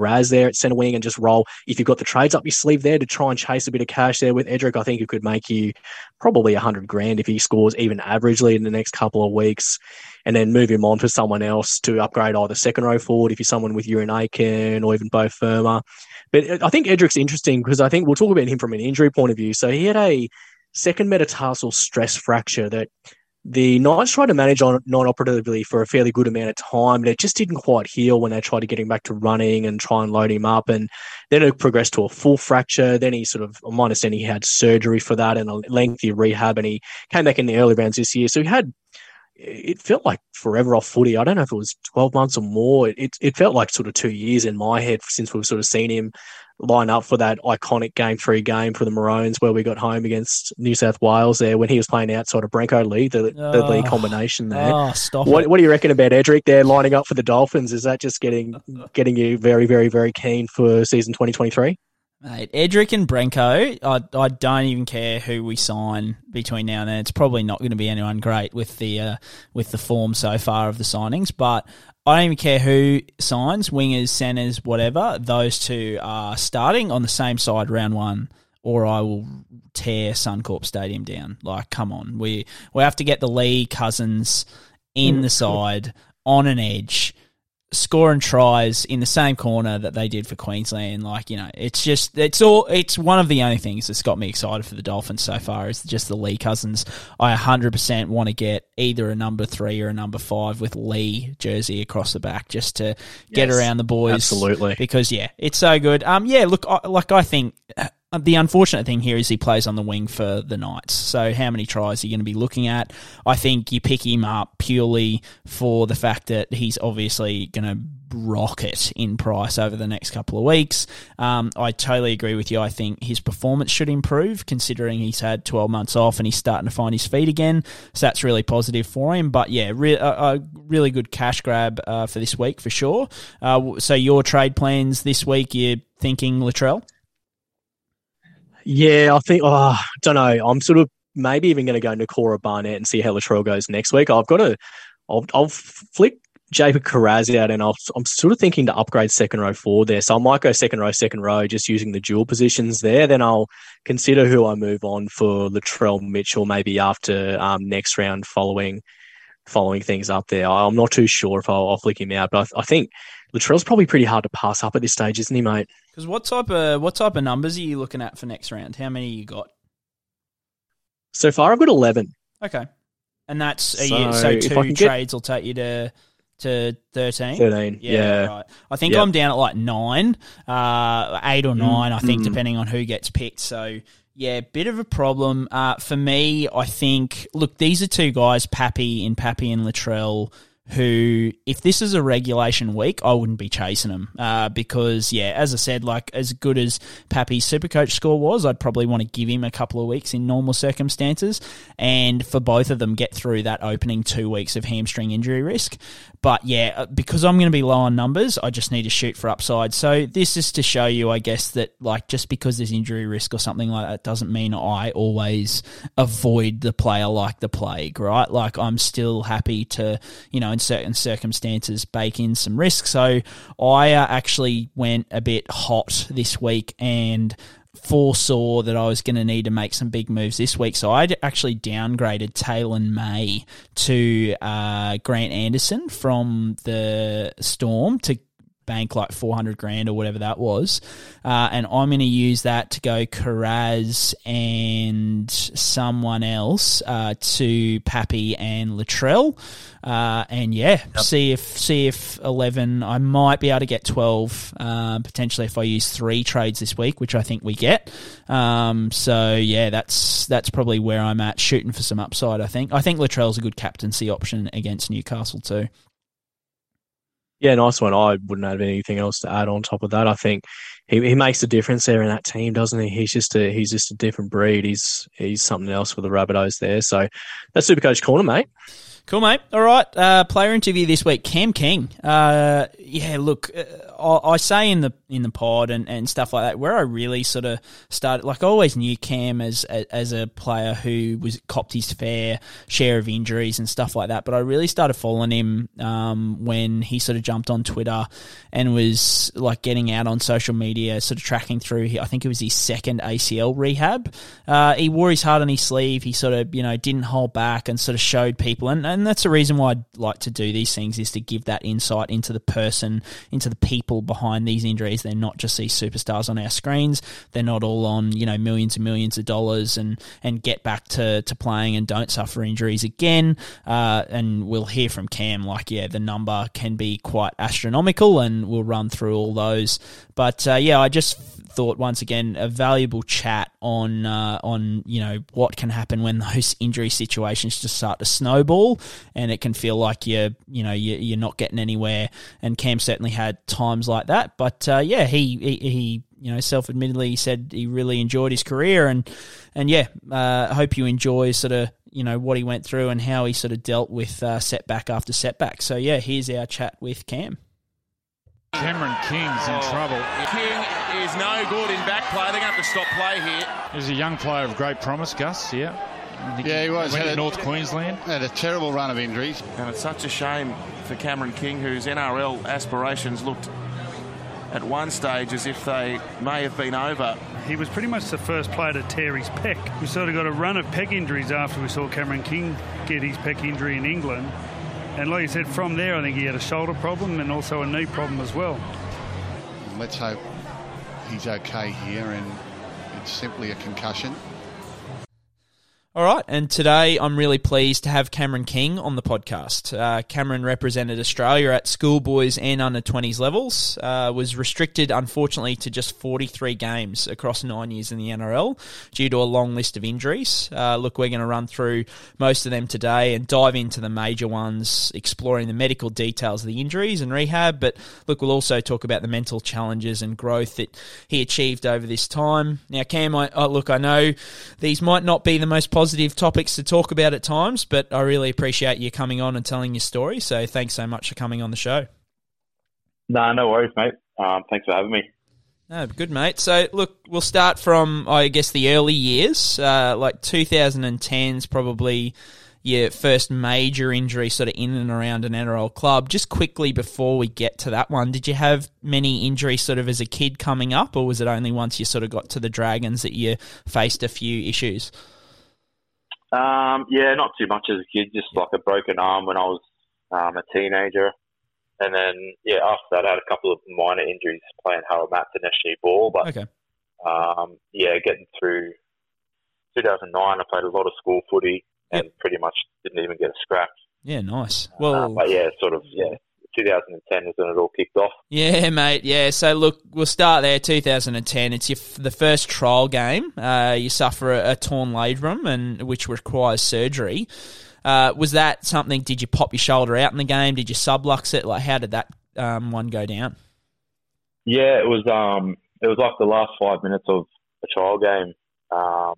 Raz there at centre wing and just roll. If you've got the trades up your sleeve there to try and chase a bit of cash there with Edrick, I think it could make you probably a hundred grand if he scores even averagely in the next couple of weeks, and then move him on for someone else to upgrade either second row forward if you're someone with Euan Aitken or even Beau Fermor. But I think Edrick's interesting because I think we'll talk about him from an injury point of view. So he had a second metatarsal stress fracture that the Knights tried to manage on non-operatively for a fairly good amount of time, but it just didn't quite heal when they tried to get him back to running and try and load him up. And then it progressed to a full fracture. Then he sort of, my understanding, he had surgery for that and a lengthy rehab, and he came back in the early rounds this year. So he had, it felt like forever off footy. I don't know if it was 12 months or more. It, it felt like sort of two years in my head since we've sort of seen him line up for that iconic game three game for the Maroons where we got home against New South Wales there when he was playing outside of Brenko Lee, the, oh, the ah. Lee combination there. Oh, stop what, what, do you reckon about Edrick there lining up for the Dolphins? Is that just getting getting you very, very, very keen for season 2023? Mate, Edrick and Brenko, I, I don't even care who we sign between now and then. It's probably not going to be anyone great with the uh, with the form so far of the signings, but I don't even care who signs, wingers, centers, whatever. Those two are starting on the same side round one, or I will tear Suncorp Stadium down. Like, come on, we we have to get the Lee cousins in the side on an edge scoring tries in the same corner that they did for Queensland. Like, you know, it's just, it's all, it's one of the only things that's got me excited for the Dolphins so far is just the Lee Cousins. I 100% want to get either a number three or a number five with Lee jersey across the back just to get around the boys. Absolutely. Because, yeah, it's so good. Um, yeah, look, I, like, I think the unfortunate thing here is he plays on the wing for the Knights. So how many tries are you going to be looking at? I think you pick him up purely for the fact that he's obviously going to rocket in price over the next couple of weeks. Um, I totally agree with you. I think his performance should improve considering he's had 12 months off and he's starting to find his feet again. So that's really positive for him. But yeah, re- a, a, really good cash grab uh, for this week for sure. Uh, so your trade plans this week, you're thinking Latrell? Yeah, I think. Oh, I don't know. I'm sort of maybe even going to go Nikora Barnett and see how Latrell goes next week. I've got to. I'll, I'll flick Jacob Kiraz out, and i am sort of thinking to upgrade second row forward there. So I might go second row, second row, just using the dual positions there. Then I'll consider who I move on for Latrell Mitchell, maybe after um, next round, following following things up there. I'm not too sure if I'll, I'll flick him out, but I, I think Latrell's probably pretty hard to pass up at this stage, isn't he, mate? Because what type of what type of numbers are you looking at for next round? How many you got? So far, I've got eleven. Okay, and that's so, year, so two trades get... will take you to to 13? 13, yeah. Right. I think Yep. I'm down at like nine, uh, eight or nine, I think, Mm. depending on who gets picked. So, yeah, bit of a problem. Uh, for me, I think, look, these are two guys, Pappy and Pappy and Latrell, who, if this is a regulation week, I wouldn't be chasing them. Uh, because, yeah, as I said, like, as good as Pappy's Supercoach score was, I'd probably want to give him a couple of weeks in normal circumstances. And for both of them, get through that opening two weeks of hamstring injury risk. But yeah, uh, because I'm going to be low on numbers, I just need to shoot for upside. So this is to show you, I guess, that like just because there's injury risk or something like that doesn't mean I always avoid the player like the plague, right? Like I'm still happy to, you know, in certain circumstances, bake in some risk. So I uh, actually went a bit hot this week and foresaw that I was going to need to make some big moves this week. So I actually downgraded Taylor May to uh, Grant Anderson from the Storm to bank like 400 grand or whatever that was. Uh, and I'm going to use that to go Kiraz and someone else uh, to Pappy and Latrell. Uh, and yeah, see if see if 11, I might be able to get 12 uh, potentially if I use three trades this week, which I think we get. Um, so yeah, that's that's probably where I'm at, shooting for some upside. I think I think Latrell's a good captaincy option against Newcastle too. Yeah, nice one. I wouldn't have anything else to add on top of that. I think he, he makes a difference there in that team, doesn't he? He's just a he's just a different breed. He's he's something else for the Rabbitohs there. So that's Supercoach Corner, mate. Cool, mate. All right. Uh, player interview this week, Cam King. Uh, yeah, look, uh, I, I say in the in the pod and, and stuff like that, where I really sort of started, like I always knew Cam as as a player who was copped his fair share of injuries and stuff like that. But I really started following him um, when he sort of jumped on Twitter and was like getting out on social media, sort of tracking through. I think it was his second ACL rehab. Uh, he wore his heart on his sleeve. He sort of you know didn't hold back and sort of showed people and, and that's the reason why I'd like to do these things is to give that insight into the person, into the people behind these injuries. They're not just these superstars on our screens. They're not all on, you know, millions and millions of dollars and, and get back to, to playing and don't suffer injuries again. Uh, and we'll hear from Cam, like, yeah, the number can be quite astronomical and we'll run through all those. But uh, yeah, I just thought once again a valuable chat on uh, on you know what can happen when those injury situations just start to snowball and it can feel like you're you know you're, you're not getting anywhere. And Cam certainly had times like that. But uh, yeah he, he he you know self admittedly he said he really enjoyed his career and and yeah uh, I hope you enjoy sort of you know what he went through and how he sort of dealt with uh, setback after setback. So yeah here's our chat with Cam. Cameron King's in oh. trouble. King is no good in back play. They're going to have to stop play here. He's a young player of great promise, Gus. Yeah. Yeah, he was. Went Had to a- North Queensland. Had a terrible run of injuries. And it's such a shame for Cameron King, whose NRL aspirations looked at one stage as if they may have been over. He was pretty much the first player to tear his pec. We sort of got a run of pec injuries after we saw Cameron King get his pec injury in England. And like you said, from there, I think he had a shoulder problem and also a knee problem as well. Let's hope he's okay here and it's simply a concussion. All right, and today I'm really pleased to have Cameron King on the podcast. Uh, Cameron represented Australia at schoolboys and under 20s levels, uh, was restricted, unfortunately, to just 43 games across nine years in the NRL due to a long list of injuries. Uh, look, we're going to run through most of them today and dive into the major ones, exploring the medical details of the injuries and rehab. But look, we'll also talk about the mental challenges and growth that he achieved over this time. Now, Cam, I, oh, look, I know these might not be the most positive topics to talk about at times, but I really appreciate you coming on and telling your story. So thanks so much for coming on the show. No, no worries, mate. Um, thanks for having me. No, good, mate. So, look, we'll start from, I guess, the early years. Uh, like 2010's probably your first major injury sort of in and around an NRL club. Just quickly before we get to that one, did you have many injuries sort of as a kid coming up, or was it only once you sort of got to the Dragons that you faced a few issues? Um, yeah, not too much as a kid, just like a broken arm when I was um, a teenager. And then, yeah, after that, I had a couple of minor injuries playing Harold Matthews SG ball. But, Okay. um, yeah, getting through 2009, I played a lot of school footy and pretty much didn't even get a scratch. Yeah, nice. Uh, Well, but, yeah, sort of, 2010 is when it all kicked off. Yeah, mate. Yeah. So look, we'll start there. 2010. It's your, the first trial game. Uh, you suffer a, a torn labrum, and which requires surgery. Uh, was that something? Did you pop your shoulder out in the game? Did you sublux it? Like, how did that um, one go down? Yeah, it was. Um, it was like the last five minutes of a trial game, um,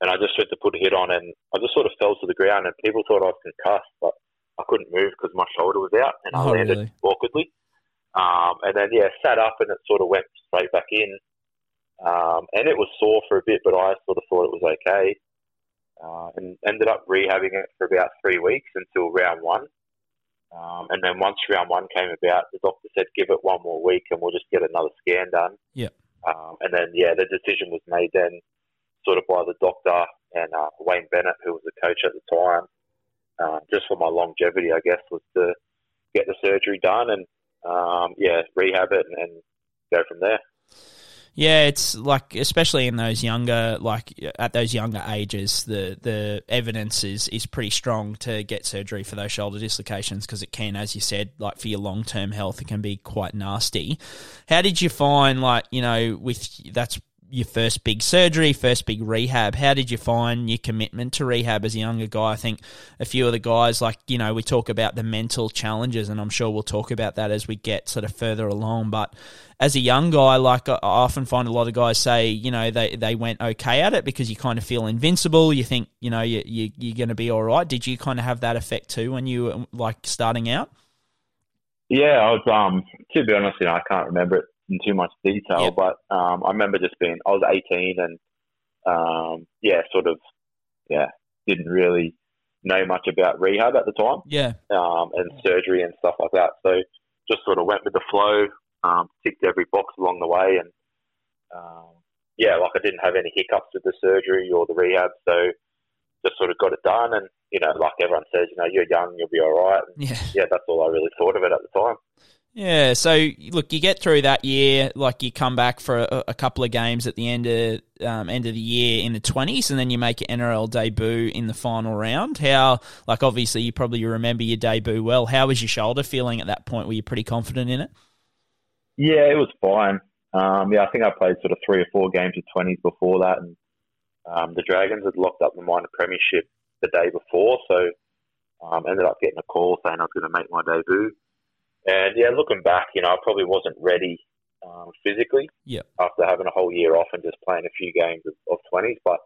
and I just went to put a hit on, and I just sort of fell to the ground, and people thought I was concussed, but I couldn't move because my shoulder was out, and I Oh, landed really? awkwardly. Um, and then yeah, sat up, and it sort of went straight back in, um, and it was sore for a bit, but I sort of thought it was okay, uh, and ended up rehabbing it for about three weeks until round one. Um, and then once round one came about, the doctor said, "Give it one more week, and we'll just get another scan done." Yep. Um, and then, yeah, the decision was made then, sort of by the doctor and uh, Wayne Bennett, who was the coach at the time, uh, just for my longevity, I guess, was to get the surgery done and, um, yeah, rehab it and, and go from there. Yeah, it's like especially in those younger, like at those younger ages, the the evidence is is pretty strong to get surgery for those shoulder dislocations because it can, as you said, like for your long term health, it can be quite nasty. How did you find, like you know, with that's your first big surgery, first big rehab. How did you find your commitment to rehab as a younger guy? I think a few of the guys, like, you know, we talk about the mental challenges, and I'm sure we'll talk about that as we get sort of further along. But as a young guy, like, I often find a lot of guys say, you know, they, they went okay at it because you kind of feel invincible. You think, you know, you, you, you're going to be all right. Did you kind of have that effect too when you were, like, starting out? Yeah, I was. Um, to be honest, you know, I can't remember it in too much detail, but um, I remember just being. I was 18 and um, yeah, sort of, yeah, didn't really know much about rehab at the time. Yeah. Um, and surgery and stuff like that. So just sort of went with the flow, um, ticked every box along the way, and um, yeah, like I didn't have any hiccups with the surgery or the rehab, so just sort of got it done. And you know, like everyone says, you know, you're young, you'll be all right. And, Yeah. yeah, that's all I really thought of it at the time. Yeah, so look, you get through that year, like you come back for a, a couple of games at the end of um, end of the year in the twenties, and then you make your NRL debut in the final round. How, like, obviously you probably remember your debut well. How was your shoulder feeling at that point? Were you pretty confident in it? Yeah, it was fine. Um, yeah, I think I played sort of three or four games of twenties before that, and um, the Dragons had locked up the minor premiership the day before, so um, ended up getting a call saying I was going to make my debut. And yeah, looking back, you know, I probably wasn't ready um, physically Yep. after having a whole year off and just playing a few games of, of 20s. But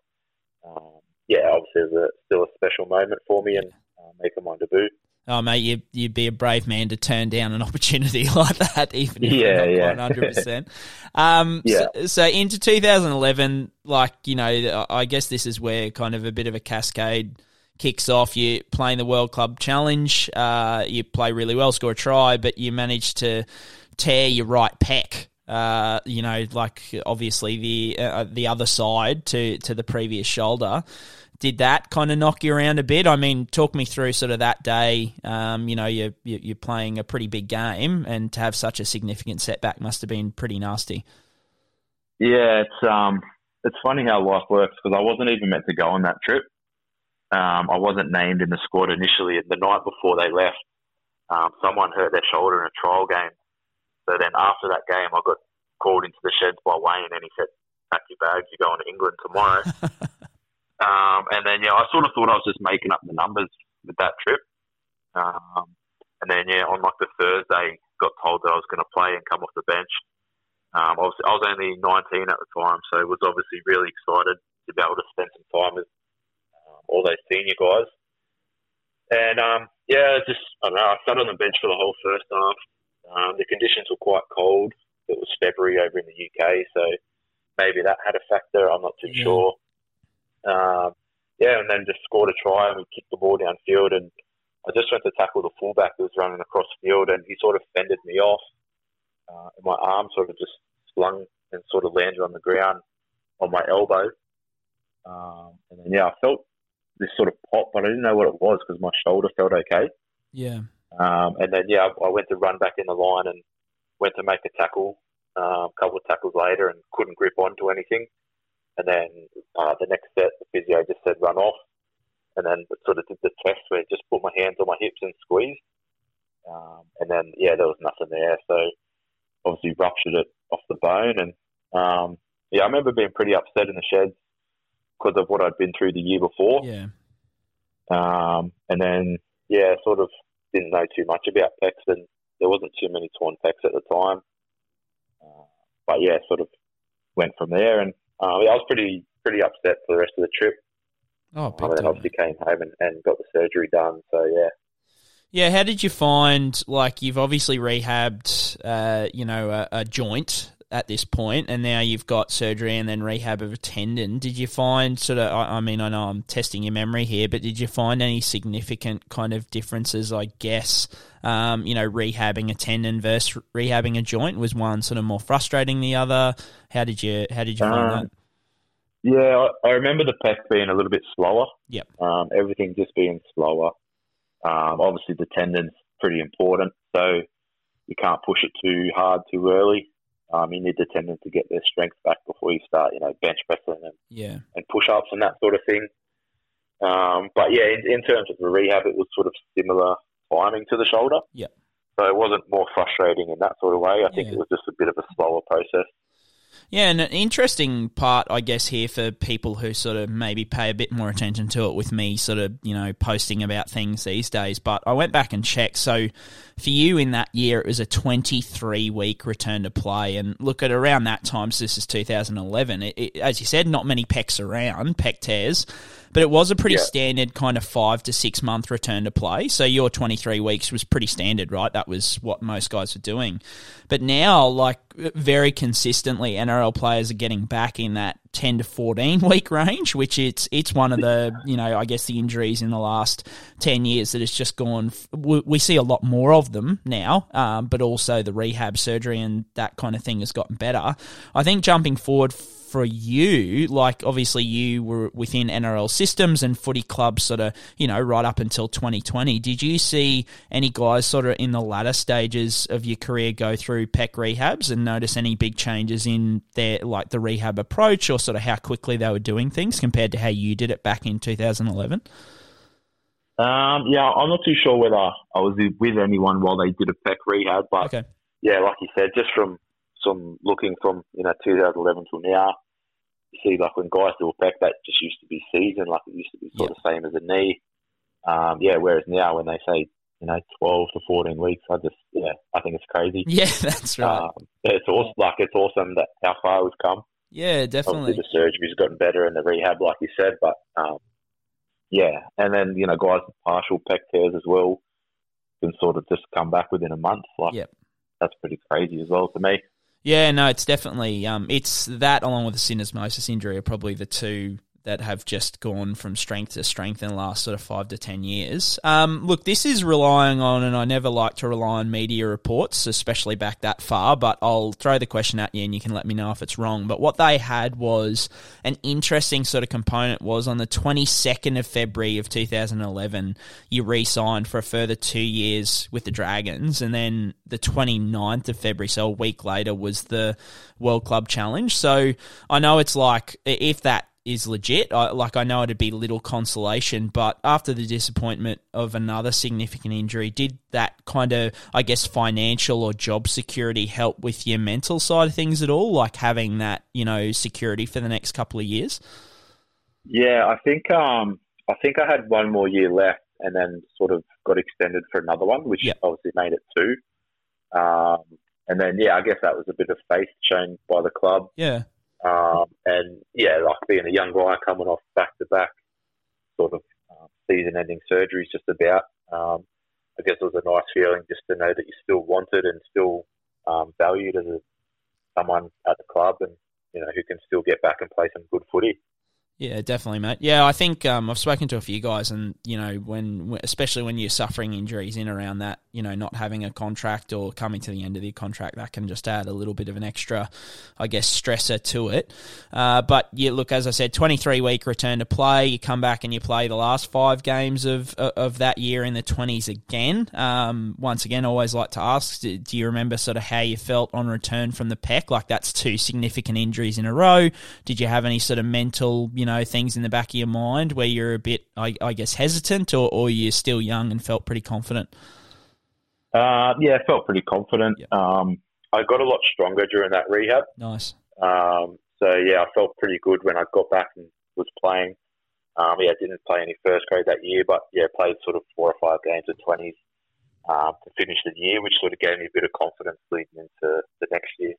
um, yeah, obviously it was a, still a special moment for me and uh, making my debut. Oh, mate, you, you'd be a brave man to turn down an opportunity like that, even if Yeah, you're yeah. not quite 100%. Um, Yeah. so, so into 2011, like, you know, I guess this is where kind of a bit of a cascade kicks off. You're playing the World Club Challenge. Uh, you play really well, score a try, but you manage to tear your right pec. Uh, you know, like obviously the uh, the other side to to the previous shoulder. Did that kind of knock you around a bit? I mean, talk me through sort of that day. Um, you know, you're you're you're playing a pretty big game, and to have such a significant setback must have been pretty nasty. Yeah, it's um, it's funny how life works because I wasn't even meant to go on that trip. Um, I wasn't named in the squad initially. And the night before they left, um, someone hurt their shoulder in a trial game. So then after that game, I got called into the sheds by Wayne, and he said, "Pack your bags, you're going to England tomorrow." um, and then yeah, I sort of thought I was just making up the numbers with that trip. Um, and then yeah, on like the Thursday, got told that I was going to play and come off the bench. Um, I, was, I was only 19 at the time, so was obviously really excited to be able to spend some time with all those senior guys. And um, yeah, just I don't know. I sat on the bench for the whole first half. Um, the conditions were quite cold. It was February over in the UK, so maybe that had a factor. I'm not too Yeah. sure. Um, yeah, and then just scored a try and we kicked the ball downfield and I just went to tackle the fullback who was running across field and he sort of fended me off. Uh, and my arm sort of just slung and sort of landed on the ground on my elbow. Um, and then, yeah, I felt this sort of pop, but I didn't know what it was because my shoulder felt okay. Yeah. Um, and then, yeah, I I went to run back in the line and went to make a tackle uh, a couple of tackles later and couldn't grip onto anything. And then uh, the next set, the physio just said run off. And then sort of did the test where I just put my hands on my hips and squeezed. Um, and then yeah, there was nothing there. So obviously ruptured it off the bone, and um, yeah, I remember being pretty upset in the sheds because of what I'd been through the year before. Yeah. Um, and then yeah, sort of didn't know too much about pecs, and there wasn't too many torn pecs at the time. Uh, but yeah, sort of went from there, and uh, yeah, I was pretty pretty upset for the rest of the trip. Oh, um, and then obviously came home and, and got the surgery done. So yeah. Yeah, how did you find like you've obviously rehabbed, uh, you know, a, a, joint at this point, and now you've got surgery and then rehab of a tendon. Did you find sort of? I, I mean, I know I'm testing your memory here, but did you find any significant kind of differences? I guess, um, you know, rehabbing a tendon versus rehabbing a joint was one sort of more frustrating the other. How did you How did you find Um, that? Yeah, I, I remember the pec being a little bit slower. Yep. Um, everything just being slower. Um, obviously, the tendon's pretty important, so you can't push it too hard too early. Um, you need the tendon to get their strength back before you start, you know, bench pressing and, Yeah. and push ups and that sort of thing. Um, but yeah, in, in terms of the rehab, it was sort of similar timing to the shoulder. Yeah. So it wasn't more frustrating in that sort of way. I think Yeah. it was just a bit of a slower process. Yeah, and an interesting part, I guess, here for people who sort of maybe pay a bit more attention to it with me sort of, you know, posting about things these days. But I went back and checked. So for you in that year, it was a 23 week return to play. And look at around that time, so this is 2011. It, it, as you said, not many pecs around, pec tears. But it was a pretty Yeah. standard kind of five to six month return to play. So your 23 weeks was pretty standard, right? That was what most guys were doing. But now, like very consistently, NRL players are getting back in that 10 to 14 week range, which it's it's one of the you know I guess the injuries in the last 10 years that has just gone. We, we see a lot more of them now, um, but also the rehab surgery and that kind of thing has gotten better. I think jumping forward for you, like obviously you were within NRL systems and footy clubs, sort of, you know, right up until 2020. Did you see any guys sort of in the latter stages of your career go through PEC rehabs and notice any big changes in their, like the rehab approach or sort of how quickly they were doing things compared to how you did it back in 2011? Um, yeah, I'm not too sure whether I was with anyone while they did a pec rehab, but Okay. yeah, like you said, just from some looking from you know 2011 till now, you see like when guys do a pec, that just used to be season, like it used to be sort of same as a knee. Um, yeah, whereas now when they say you know 12 to 14 weeks, I just yeah, I think it's crazy. Yeah, that's right. Um, yeah, it's awesome. Like it's awesome that how far we've come. Yeah, definitely. Obviously, the surgery's gotten better and the rehab, like you said, but um, yeah, and then you know, guys with partial pec tears as well can sort of just come back within a month. Like Yep. that's pretty crazy as well to me. Yeah, no, it's definitely um, it's that along with the syndesmosis injury are probably the two that have just gone from strength to strength in the last sort of five to ten years. Um, look, this is relying on, and I never like to rely on media reports, especially back that far. But I'll throw the question at you, and you can let me know if it's wrong. But what they had was an interesting sort of component was on the twenty second of February of two thousand eleven, you re-signed for a further two years with the Dragons, and then the 29th of February, so a week later, was the World Club Challenge. So I know it's like if that is legit. I, like I know it'd be little consolation, but after the disappointment of another significant injury, did that kind of, I guess, financial or job security help with your mental side of things at all? Like having that, you know, security for the next couple of years. Yeah, I think um, I think I had one more year left, and then sort of got extended for another one, which obviously made it two. Um, and then yeah, I guess that was a bit of faith shown by the club. Yeah. Um, and yeah, like being a young guy coming off back to back sort of um, season ending surgeries just about. Um, I guess it was a nice feeling just to know that you're still wanted and still um, valued as a, someone at the club and, you know, who can still get back and play some good footy. Yeah, definitely, mate. Yeah, I think um, I've spoken to a few guys, and you know, when especially when you're suffering injuries in around that, you know, not having a contract or coming to the end of the contract, that can just add a little bit of an extra, I guess, stressor to it. Uh, but yeah, look, as I said, 23 week return to play. You come back and you play the last five games of of that year in the 20s again. Um, once again, always like to ask, do, do you remember sort of how you felt on return from the PEC? Like that's two significant injuries in a row. Did you have any sort of mental, you know, things in the back of your mind where you're a bit, I, I guess, hesitant, or, or you're still young and felt pretty confident? Uh, yeah, I felt pretty confident. Um, I got a lot stronger during that rehab. Nice. Um, so yeah, I felt pretty good when I got back and was playing. Um, yeah, I didn't play any first grade that year, but yeah, played sort of four or five games of twenties um, to finish the year, which sort of gave me a bit of confidence leading into the next year.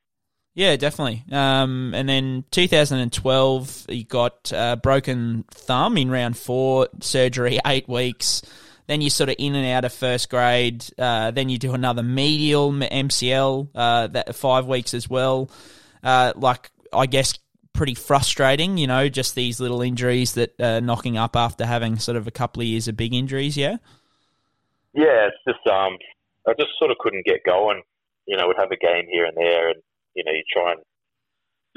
Yeah, definitely. Um, and then 2012, you got uh, broken thumb in round four, surgery, eight weeks. Then you're sort of in and out of first grade. Uh, then you do another medial MCL, uh, that five weeks as well. Uh, like I guess pretty frustrating, you know, just these little injuries that are knocking up after having sort of a couple of years of big injuries. Yeah. Yeah, it's just um, I just sort of couldn't get going. You know, we'd have a game here and there, and you know, you try and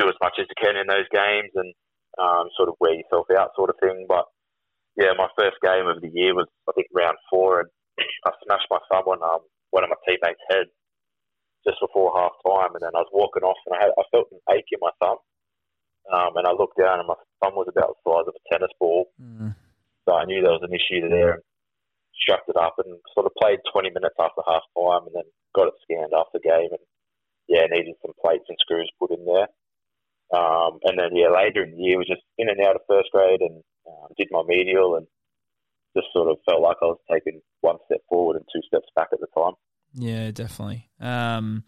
do as much as you can in those games and um, sort of wear yourself out, sort of thing. But yeah, my first game of the year was I think round four, and I smashed my thumb on um, one of my teammates' head just before half time, and then I was walking off, and I had I felt an ache in my thumb, um, and I looked down, and my thumb was about the size of a tennis ball, mm. so I knew there was an issue there, and shucked it up, and sort of played 20 minutes after half time, and then got it scanned after the game, and yeah, needed some plates and screws put in there. Um, and then yeah, later in the year was just in and out of first grade and um, did my medial and just sort of felt like I was taking one step forward and two steps back at the time. Yeah, definitely. Um,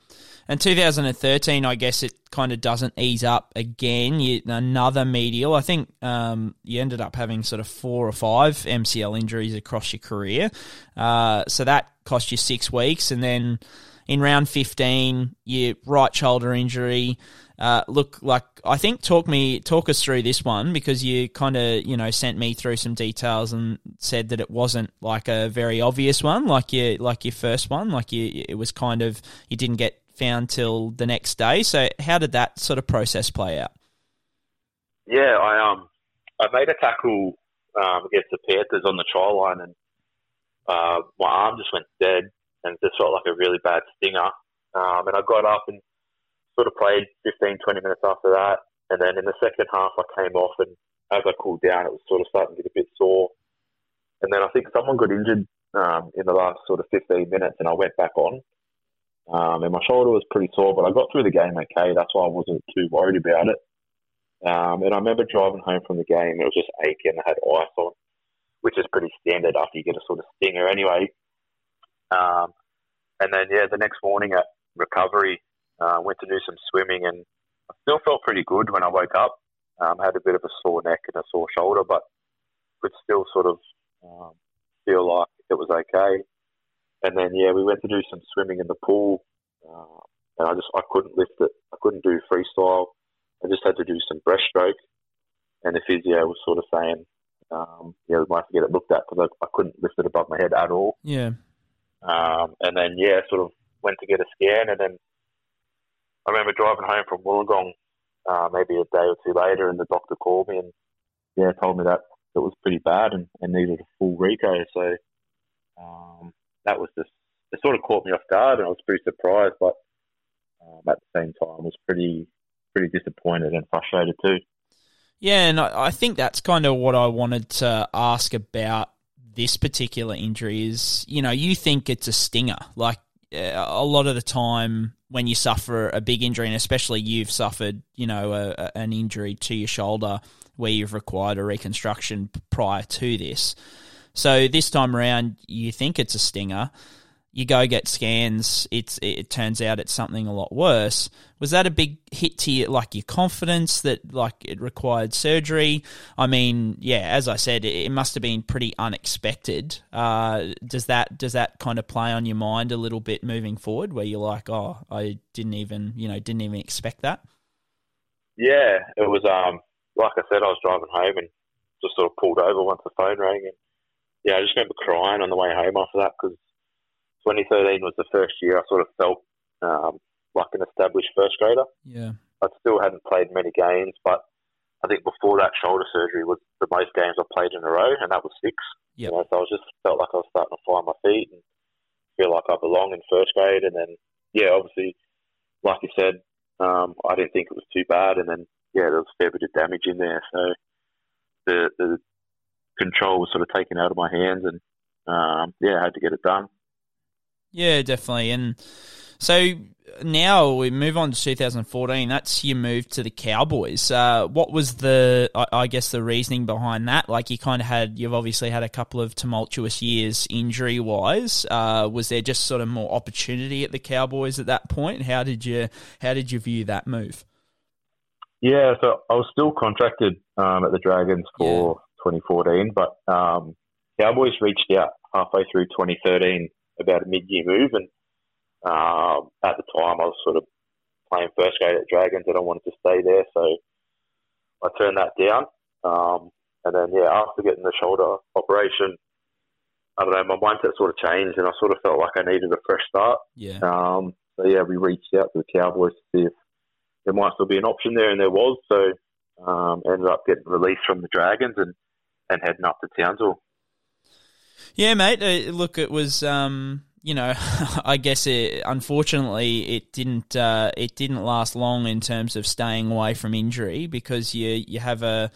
and 2013, I guess it kind of doesn't ease up again. You, another medial. I think um, you ended up having sort of four or five MCL injuries across your career. Uh, so that cost you six weeks, and then in round 15, your right shoulder injury. Uh, look, like I think talk me talk us through this one because you kind of you know sent me through some details and said that it wasn't like a very obvious one like your like your first one like you it was kind of you didn't get found till the next day. So how did that sort of process play out? Yeah, I um I made a tackle um, against the Panthers on the try line and uh, my arm just went dead and just felt like a really bad stinger. Um, and I got up and sort of played 15, 20 minutes after that. And then in the second half, I came off, and as I cooled down, it was sort of starting to get a bit sore. And then I think someone got injured um, in the last sort of 15 minutes, and I went back on. Um, and my shoulder was pretty sore, but I got through the game okay. That's why I wasn't too worried about it. Um, and I remember driving home from the game, it was just aching. I had ice on, which is pretty standard after you get a sort of stinger anyway. Um, and then, yeah, the next morning at recovery, uh, went to do some swimming and I still felt pretty good when I woke up. Um, had a bit of a sore neck and a sore shoulder, but could still sort of um, feel like it was okay. And then, yeah, we went to do some swimming in the pool, uh, and I just I couldn't lift it. I couldn't do freestyle. I just had to do some breaststroke, and the physio was sort of saying, um, yeah, we might have to get it looked at because I, I couldn't lift it above my head at all. Yeah. Um, and then, yeah, sort of went to get a scan. And then I remember driving home from Wollongong uh, maybe a day or two later, and the doctor called me and, yeah, told me that it was pretty bad and, and needed a full reco. So um, that was just, it sort of caught me off guard, and I was pretty surprised, but um, at the same time, was pretty, pretty disappointed and frustrated too. Yeah, and I, I think that's kind of what I wanted to ask about this particular injury is, you know, you think it's a stinger. Like uh, a lot of the time when you suffer a big injury, and especially you've suffered, you know, a, a, an injury to your shoulder where you've required a reconstruction prior to this. So this time around, you think it's a stinger you go get scans, it's it turns out it's something a lot worse. Was that a big hit to you, like your confidence that like it required surgery? I mean, yeah, as I said, it, it must have been pretty unexpected. Uh, does that does that kind of play on your mind a little bit moving forward, where you're like, oh, I didn't even you know didn't even expect that? Yeah, it was. Um, like I said, I was driving home and just sort of pulled over once the phone rang, and yeah, I just remember crying on the way home after that because 2013 was the first year I sort of felt um, like an established first grader. Yeah. I still hadn't played many games, but I think before that shoulder surgery was the most games I played in a row, and that was six. Yep. You know, so I was just felt like I was starting to find my feet and feel like I belong in first grade. And then, yeah, obviously, like you said, um, I didn't think it was too bad. And then, yeah, there was a fair bit of damage in there. So the the control was sort of taken out of my hands, and um, yeah, I had to get it done. Yeah, definitely. And so now we move on to 2014. That's your move to the Cowboys. Uh, what was the, I, I, guess, the reasoning behind that? Like you kind of had, you've obviously had a couple of tumultuous years injury wise. Uh, was there just sort of more opportunity at the Cowboys at that point? How did you, how did you view that move? Yeah, so I was still contracted um, at the Dragons for yeah. 2014, but um, Cowboys reached out halfway through 2013 about a mid-year move, and um, at the time, I was sort of playing first grade at Dragons and I wanted to stay there, so I turned that down. Um, and then, yeah, after getting the shoulder operation, I don't know, my mindset sort of changed and I sort of felt like I needed a fresh start. Yeah. Um, so, yeah, we reached out to the Cowboys to see if there might still be an option there, and there was. So, um, ended up getting released from the Dragons and, and heading up to Townsville. Yeah, mate. Uh, look, it was um, you know, I guess it, unfortunately it didn't uh, it didn't last long in terms of staying away from injury because you you have a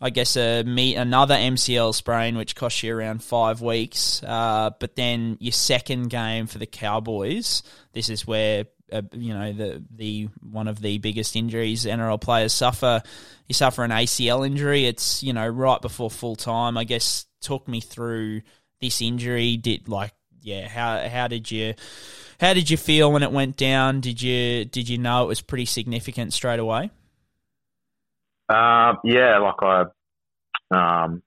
I guess a meet another MCL sprain which costs you around five weeks. Uh, but then your second game for the Cowboys, this is where uh, you know the the one of the biggest injuries NRL players suffer. You suffer an ACL injury. It's you know right before full time. I guess talk me through this injury. Did like yeah, how how did you how did you feel when it went down? Did you did you know it was pretty significant straight away? Uh, yeah, like I, um,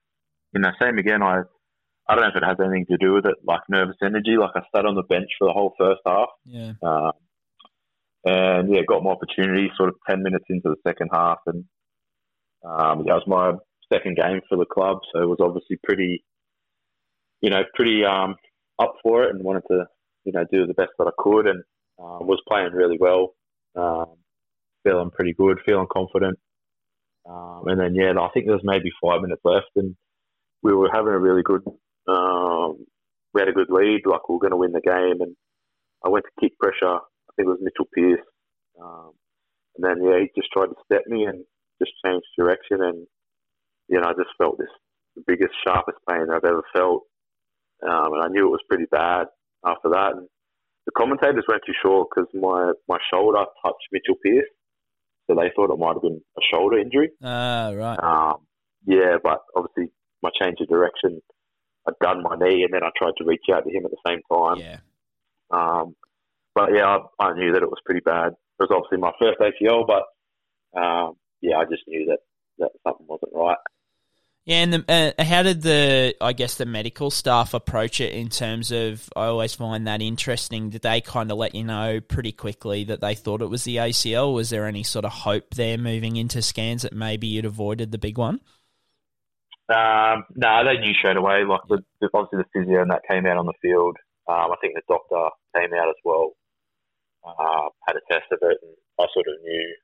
you know, same again. I I don't know if it has anything to do with it, like nervous energy. Like I sat on the bench for the whole first half. Yeah. Uh, and yeah, got my opportunity sort of ten minutes into the second half, and um, that was my second game for the club, so it was obviously pretty, you know, pretty um, up for it and wanted to, you know, do the best that I could and uh, was playing really well, um, feeling pretty good, feeling confident. Um, and then, yeah, I think there was maybe five minutes left and we were having a really good, um, we had a good lead, like we were going to win the game. And I went to kick pressure. I think it was Mitchell Pearce. Um, and then, yeah, he just tried to step me and just changed direction. And, you know, I just felt this the biggest, sharpest pain I've ever felt um, and I knew it was pretty bad after that. And the commentators weren't too sure because my, my shoulder touched Mitchell Pearce, so they thought it might have been a shoulder injury. Ah, uh, right. Um, yeah, but obviously my change of direction, I'd done my knee, and then I tried to reach out to him at the same time. Yeah. Um, but yeah, I, I knew that it was pretty bad. It was obviously my first ACL, but um, yeah, I just knew that that something wasn't right. Yeah, and the, uh, how did the I guess the medical staff approach it in terms of? I always find that interesting. Did they kind of let you know pretty quickly that they thought it was the ACL? Was there any sort of hope there moving into scans that maybe you'd avoided the big one? Um, no, they knew straight away. Like the, obviously the physio and that came out on the field. Um, I think the doctor came out as well. Uh, had a test of it, and I sort of knew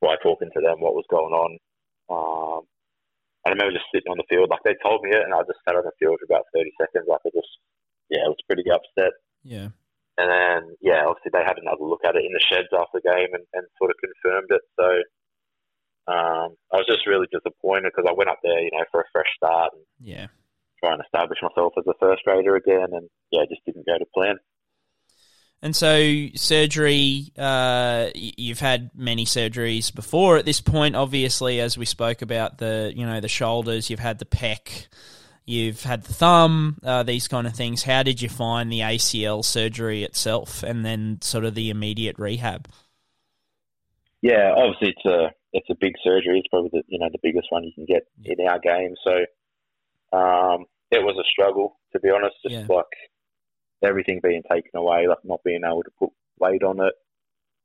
by talking to them what was going on. Um, I remember just sitting on the field, like they told me it, and I just sat on the field for about 30 seconds. Like I just, yeah, I was pretty upset. Yeah. And then, yeah, obviously they had another look at it in the sheds after the game and, and sort of confirmed it. So um, I was just really disappointed because I went up there, you know, for a fresh start and yeah, try and establish myself as a first grader again. And yeah, just didn't go to plan. And so surgery, uh, you've had many surgeries before at this point. Obviously, as we spoke about the, you know, the shoulders, you've had the pec, you've had the thumb, uh, these kind of things. How did you find the ACL surgery itself, and then sort of the immediate rehab? Yeah, obviously it's a it's a big surgery. It's probably the you know the biggest one you can get in our game. So um, it was a struggle to be honest. Just yeah. like everything being taken away, like not being able to put weight on it.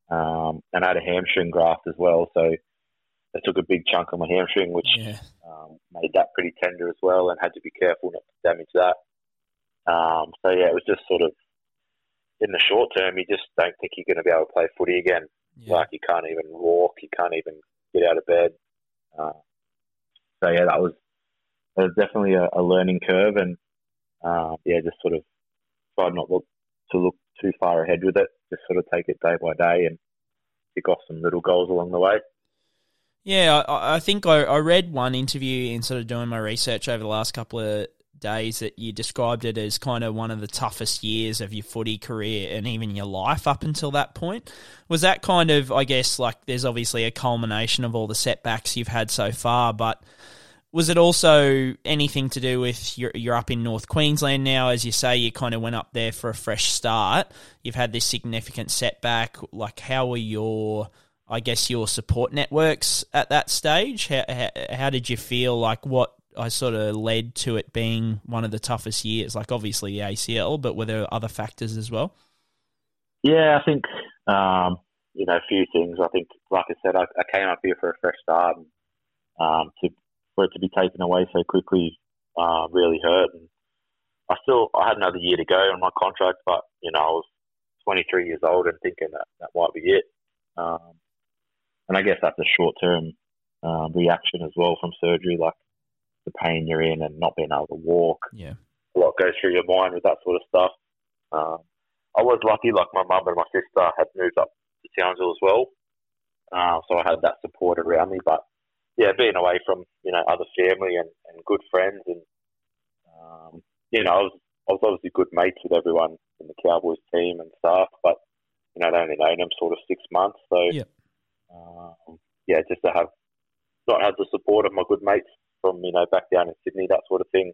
Um, and I had a hamstring graft as well, so it took a big chunk of my hamstring, which yeah. um, made that pretty tender as well, and had to be careful not to damage that. Um, so yeah, it was just sort of in the short term, you just don't think you're going to be able to play footy again. Yeah. Like you can't even walk, you can't even get out of bed. Uh, so yeah, that was, that was definitely a, a learning curve, and uh, yeah, just sort of not look, to look too far ahead with it. Just sort of take it day by day and pick off some little goals along the way. Yeah, I, I think I, I read one interview in sort of doing my research over the last couple of days that you described it as kind of one of the toughest years of your footy career and even your life up until that point. Was that kind of, I guess, like there's obviously a culmination of all the setbacks you've had so far, but was it also anything to do with you're, you're up in North Queensland now? As you say, you kind of went up there for a fresh start. You've had this significant setback. Like, how were your, I guess, your support networks at that stage? How, how, how did you feel? Like, what I sort of led to it being one of the toughest years? Like, obviously the ACL, but were there other factors as well? Yeah, I think um, you know a few things. I think, like I said, I, I came up here for a fresh start, and um, to for it to be taken away so quickly uh, really hurt. And I still I had another year to go on my contract, but you know I was 23 years old and thinking that that might be it. Um, and I guess that's a short term um, reaction as well from surgery, like the pain you're in and not being able to walk. Yeah, a lot goes through your mind with that sort of stuff. Um, I was lucky, like my mum and my sister had moved up to Townsville as well, uh, so I had that support around me. But yeah, being away from you know other family and, and good friends, and um, you know, I was I was obviously good mates with everyone in the Cowboys team and staff, but you know, I'd only known them sort of six months, so yeah, um, yeah, just to have not have the support of my good mates from you know back down in Sydney, that sort of thing,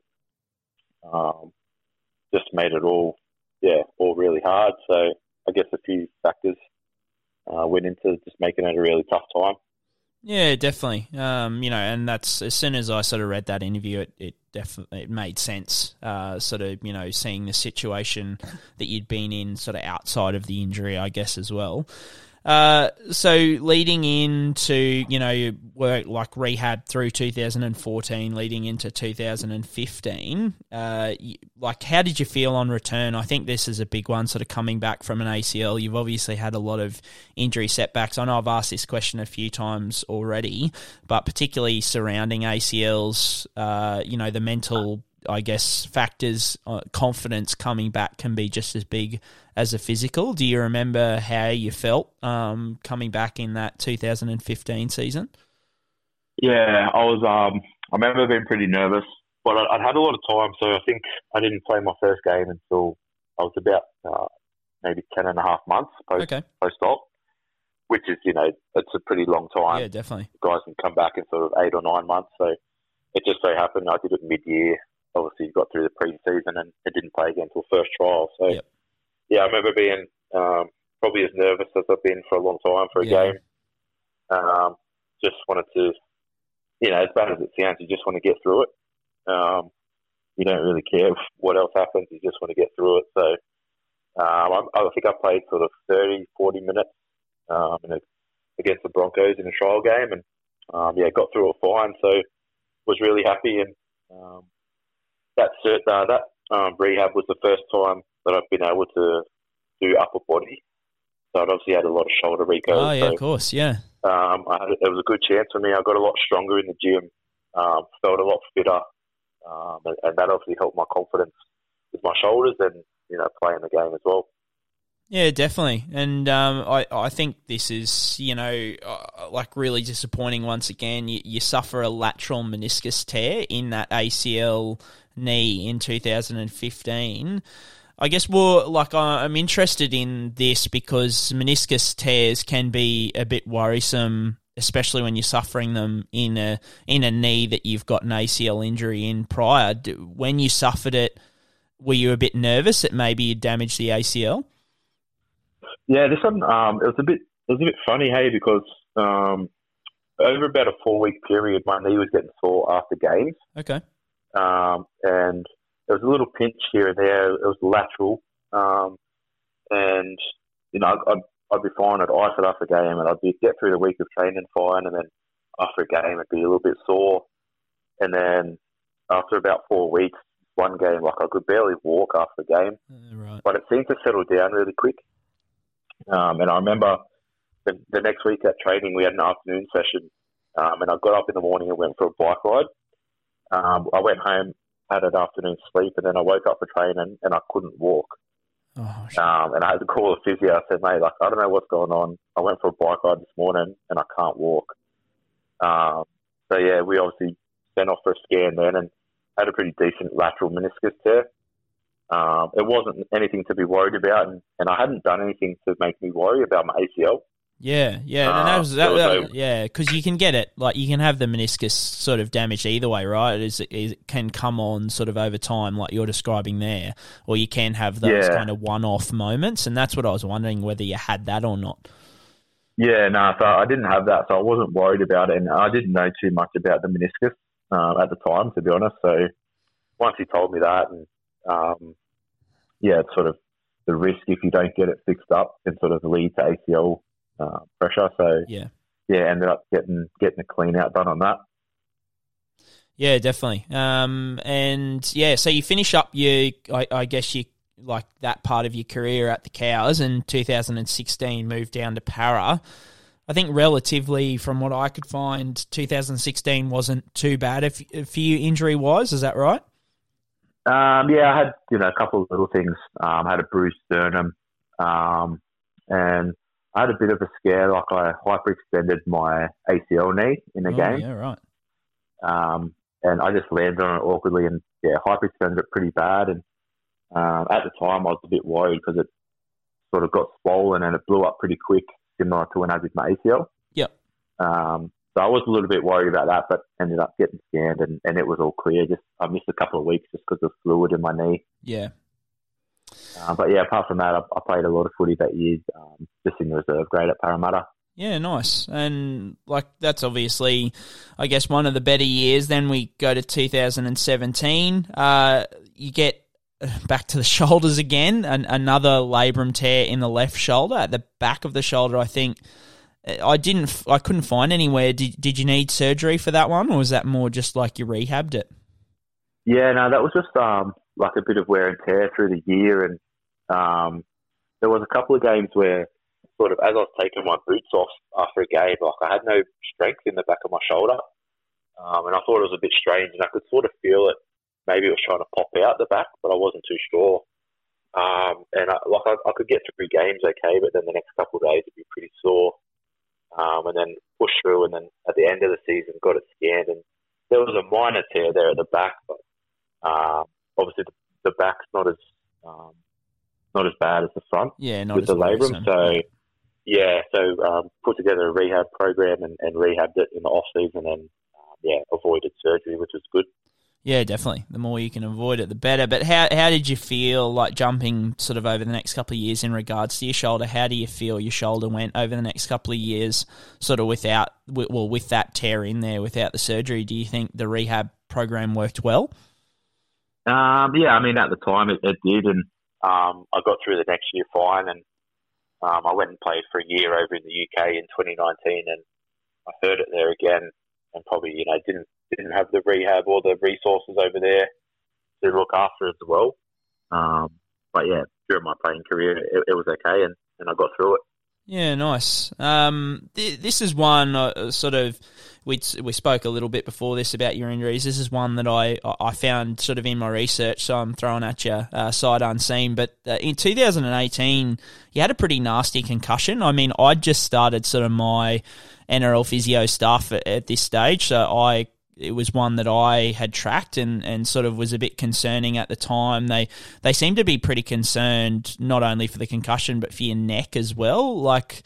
um, just made it all yeah all really hard. So I guess a few factors uh, went into just making it a really tough time. Yeah, definitely. Um, you know, and that's as soon as I sort of read that interview, it, it definitely it made sense. Uh, sort of, you know, seeing the situation that you'd been in, sort of outside of the injury, I guess as well. Uh, so leading into you know work like rehab through 2014, leading into 2015, uh, like how did you feel on return? I think this is a big one, sort of coming back from an ACL. You've obviously had a lot of injury setbacks. I know I've asked this question a few times already, but particularly surrounding ACLs, uh, you know the mental I guess factors, uh, confidence coming back can be just as big as a physical. Do you remember how you felt um, coming back in that 2015 season? Yeah, I was. Um, I remember being pretty nervous, but I'd had a lot of time, so I think I didn't play my first game until I was about uh, maybe 10 and a half months post okay. post op, which is you know it's a pretty long time. Yeah, definitely. Guys can come back in sort of eight or nine months, so it just so happened I did it mid year obviously got through the pre-season and it didn't play again until first trial. So, yep. yeah, I remember being um, probably as nervous as I've been for a long time for a yeah. game. Um, just wanted to, you know, as bad as it sounds, you just want to get through it. Um, you don't really care what else happens. You just want to get through it. So um, I, I, think I played sort of 30, 40 minutes um, a, against the Broncos in a trial game and, um, yeah, got through it fine. So was really happy and um, that cert, uh, that um, rehab was the first time that I've been able to do upper body. So I'd obviously had a lot of shoulder recos. Oh yeah, so, of course, yeah. Um, I had, it was a good chance for me. I got a lot stronger in the gym, um, felt a lot fitter, um, and, and that obviously helped my confidence with my shoulders and you know playing the game as well. Yeah, definitely, and um, I I think this is you know uh, like really disappointing once again. You, you suffer a lateral meniscus tear in that ACL knee in 2015. I guess more like I'm interested in this because meniscus tears can be a bit worrisome, especially when you're suffering them in a in a knee that you've got an ACL injury in prior. When you suffered it, were you a bit nervous that maybe you damaged the ACL? Yeah, this one um, it was a bit it was a bit funny, hey, because um, over about a four week period, my knee was getting sore after games. Okay um, and there was a little pinch here and there. It was lateral, um, and you know I'd, I'd be fine. I'd ice it after a game, and I'd be get through the week of training fine, and then after a game, it'd be a little bit sore, and then after about four weeks, one game like I could barely walk after the game, right. but it seemed to settle down really quick. Um, and I remember the, the next week at training, we had an afternoon session, um, and I got up in the morning and went for a bike ride. Um, I went home, had an afternoon sleep, and then I woke up for training and I couldn't walk. Oh, um, and I had to call a physio. I said, mate, like, I don't know what's going on. I went for a bike ride this morning and I can't walk. Um, so, yeah, we obviously sent off for a scan then. And had a pretty decent lateral meniscus tear. Um, it wasn't anything to be worried about, and, and I hadn't done anything to make me worry about my ACL. Yeah, yeah, and Uh, that was that, was that- yeah, because you can get it like you can have the meniscus sort of damaged either way, right? It, is, it can come on sort of over time, like you're describing there, or you can have those Yeah. kind of one-off moments, and that's what I was wondering whether you had that or not. Yeah, no, so I didn't have that, so I wasn't worried about it, and I didn't know too much about the meniscus uh, at the time, to be honest. So once he told me that, and um, yeah, it's sort of the risk if you don't get it fixed up can sort of lead to ACL uh, pressure. So Yeah. yeah, ended up getting getting a clean out done on that. Yeah, definitely. Um, and yeah, so you finish up your, I, I guess you like that part of your career at the Cows, and 2016 moved down to Para. I think relatively, from what I could find, 2016 wasn't too bad if, for you injury wise. Is that right? Um, yeah, I had you know a couple of little things. Um, I had a bruised sternum, um, and I had a bit of a scare. Like I hyperextended my ACL knee in a Oh, game. Yeah, right. um, and I just landed on it awkwardly and yeah, hyperextended it pretty bad. And um, at the time, I was a bit worried because it sort of got swollen and it blew up pretty quick, similar to when I did my ACL. Yep. Um, so I was a little bit worried about that, but ended up getting scanned and, and it was all clear. Just I missed a couple of weeks just because of fluid in my knee. Yeah. Uh, but yeah, apart from that, I, I played a lot of footy that year, um, just in the reserve grade at Parramatta. Yeah, nice. And like that's obviously, I guess, one of the better years. Then we go to 2017. Uh, you get back to the shoulders again. An- another labrum tear in the left shoulder at the back of the shoulder. I think I didn't. I couldn't find anywhere. Did Did you need surgery for that one, or was that more just like you rehabbed it? Yeah, no, that was just um, like a bit of wear and tear through the year, and um, there was a couple of games where, sort of, as I was taking my boots off after a game, like I had no strength in the back of my shoulder, um, and I thought it was a bit strange, and I could sort of feel it. Maybe it was trying to pop out the back, but I wasn't too sure. Um, and I, like I, I could get through games okay, but then the next couple of days it'd be pretty sore. Um, and then push through, and then at the end of the season got it scanned, and there was a minor tear there at the back, but uh, obviously the, the back's not as um, not as bad as the front. Yeah, not with the labrum. So yeah, so um, put together a rehab program and, and rehabbed it in the off season, and uh, yeah, avoided surgery, which was good. Yeah, definitely. The more you can avoid it, the better. But how how did you feel like jumping sort of over the next couple of years in regards to your shoulder? How do you feel your shoulder went over the next couple of years, sort of without wi- well with that tear in there, without the surgery? Do you think the rehab program worked well? Um, yeah, I mean, at the time it, it did, and um, I got through the next year fine, and um, I went and played for a year over in the UK in 2019, and I heard it there again, and probably you know didn't didn't have the rehab or the resources over there to look after as well. Um, but yeah, during my playing career, it, it was okay, and, and I got through it. Yeah, nice. Um, th- this is one uh, sort of we we spoke a little bit before this about your injuries. This is one that I I found sort of in my research, so I'm throwing at you uh, sight unseen. But uh, in 2018, you had a pretty nasty concussion. I mean, I just started sort of my NRL physio stuff at, at this stage, so I it was one that I had tracked and, and sort of was a bit concerning at the time. They they seem to be pretty concerned not only for the concussion but for your neck as well. Like,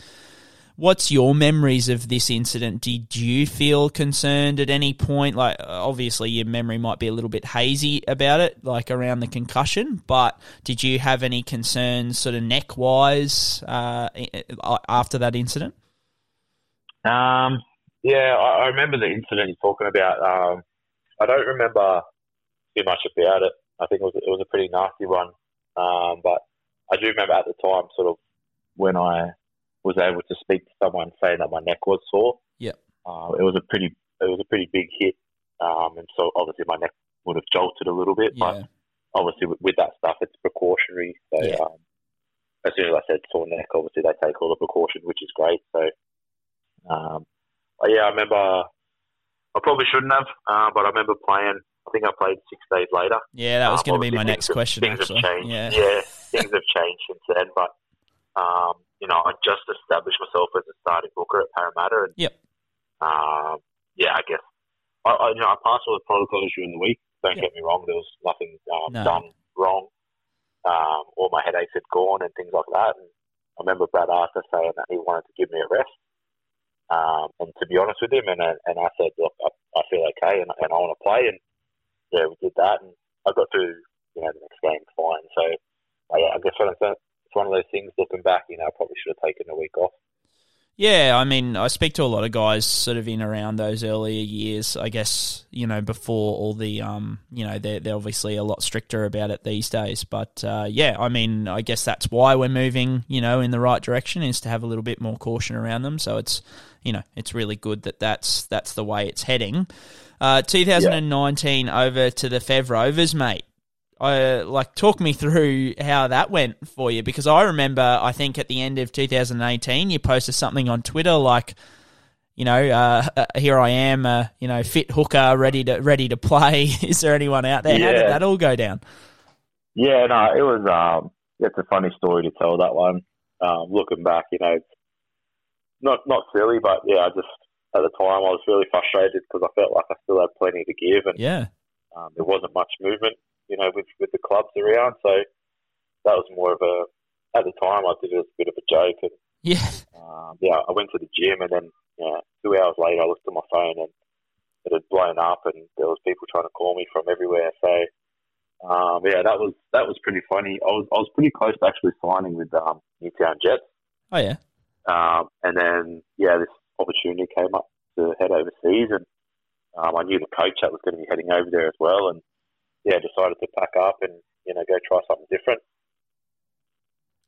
what's your memories of this incident? Did you feel concerned at any point? Like, obviously your memory might be a little bit hazy about it, like around the concussion. But did you have any concerns, sort of neck wise, uh, after that incident? Um, yeah, I, I remember the incident you're talking about. Um, I don't remember too much about it. I think it was it was a pretty nasty one. Um, but I do remember at the time, sort of when I was able to speak to someone saying that my neck was sore. Yep. Uh, it was a pretty it was a pretty big hit, um, and so obviously my neck would have jolted a little bit. Yeah. But obviously with, with that stuff, it's precautionary. So Yeah. um, as soon as I said sore neck, obviously they take all the precautions, which is great. So um, but yeah, I remember I probably shouldn't have, uh, but I remember playing. I think I played six days later. Yeah, that was Um, going to be my next have- question. Things Actually, have changed. yeah, Yeah, things have changed since then. But um, you know, I just established myself as a starting hooker at Parramatta, and Yep. um, yeah, I guess I, I, you know I passed all the protocols during the week. Don't get me wrong, there was nothing um, No. done wrong. Um, all my headaches had gone and things like that. And I remember Brad Arthur saying that he wanted to give me a rest. Um, and to be honest with him, and and I said, look, I, I feel okay, and, and I want to play. And yeah, we did that, and I got through, you know, the next game fine. So yeah, I guess what I'm saying, it's one of those things. Looking back, you know, I probably should have taken a week off. Yeah, I mean, I speak to a lot of guys sort of in around those earlier years. I guess you know before all the, um, you know, they're they're obviously a lot stricter about it these days. But uh, yeah, I mean, I guess that's why we're moving, you know, in the right direction is to have a little bit more caution around them. So it's, you know, it's really good that that's that's the way it's heading. Uh, 2019 over to the Fev Rovers, mate. I like talk me through how that went for you because I remember I think at the end of 2018 you posted something on Twitter like you know uh, uh, here I am uh, you know fit hooker ready to ready to play. Is there anyone out there? How did that all go down? Yeah, no, it was. Um, it's a funny story to tell that one. Um, looking back, you know, not not silly, but yeah, I just at the time I was really frustrated because I felt like I still had plenty to give, and yeah. um, there wasn't much movement, you know, with with the clubs around. So that was more of a. At the time, I did it as a bit of a joke, and yeah um, yeah, I went to the gym, and then yeah, two hours later, I looked at my phone, and it had blown up, and there was people trying to call me from everywhere. So um, yeah, that was that was pretty funny. I was I was pretty close to actually signing with um, Newtown Jets, oh yeah um, and then yeah, this opportunity came up to head overseas, and um, I knew the coach that was going to be heading over there as well, and yeah, decided to pack up and you know go try something different.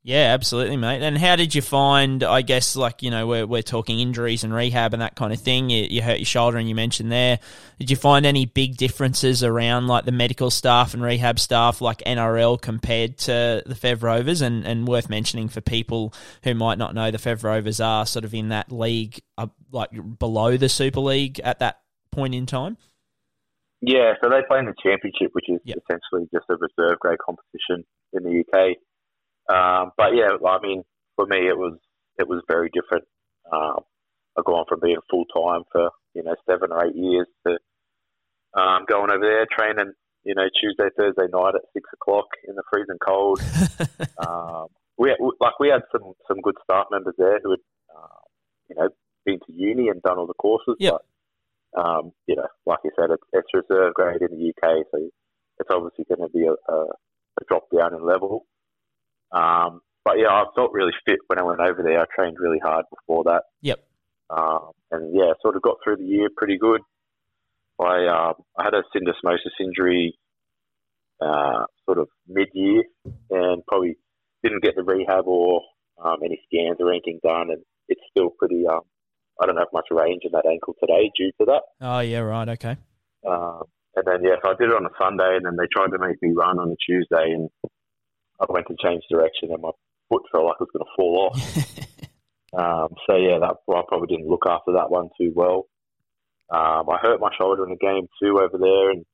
Yeah, absolutely, mate. And how did you find? I guess like you know we're we're talking injuries and rehab and that kind of thing. You, you hurt your shoulder, and you mentioned there. Did you find any big differences around like the medical staff and rehab staff, like NRL compared to the Fev Rovers? And and worth mentioning for people who might not know, the Fev Rovers are sort of in that league, uh, like below the Super League at that point in time. Yeah, so they play in the championship, which is essentially just a reserve grade competition in the UK. Um, but yeah, I mean, for me, it was it was very different. Um, I've gone from being full time for you know seven or eight years to um, going over there training. You know, Tuesday, Thursday night at six o'clock in the freezing cold. um, we like we had some some good staff members there who had uh, you know been to uni and done all the courses. Yep. But um, you know, like you said, it's, it's reserve grade in the UK, so it's obviously going to be a, a, a drop down in level. Um, but yeah, I felt really fit when I went over there. I trained really hard before that. Yep. Um, and yeah, sort of got through the year pretty good. I um, I had a syndesmosis injury uh, sort of mid year and probably didn't get the rehab or um, any scans or anything done. And it's still pretty, um, I don't have much range in that ankle today due to that. Oh yeah, right, okay. Um, and then, yeah, so I did it on a Sunday and then they tried to make me run on a Tuesday and I went to change direction and my foot felt like it was going to fall off. um, so, yeah, that well, I probably didn't look after that one too well. Um, I hurt my shoulder in the game too over there and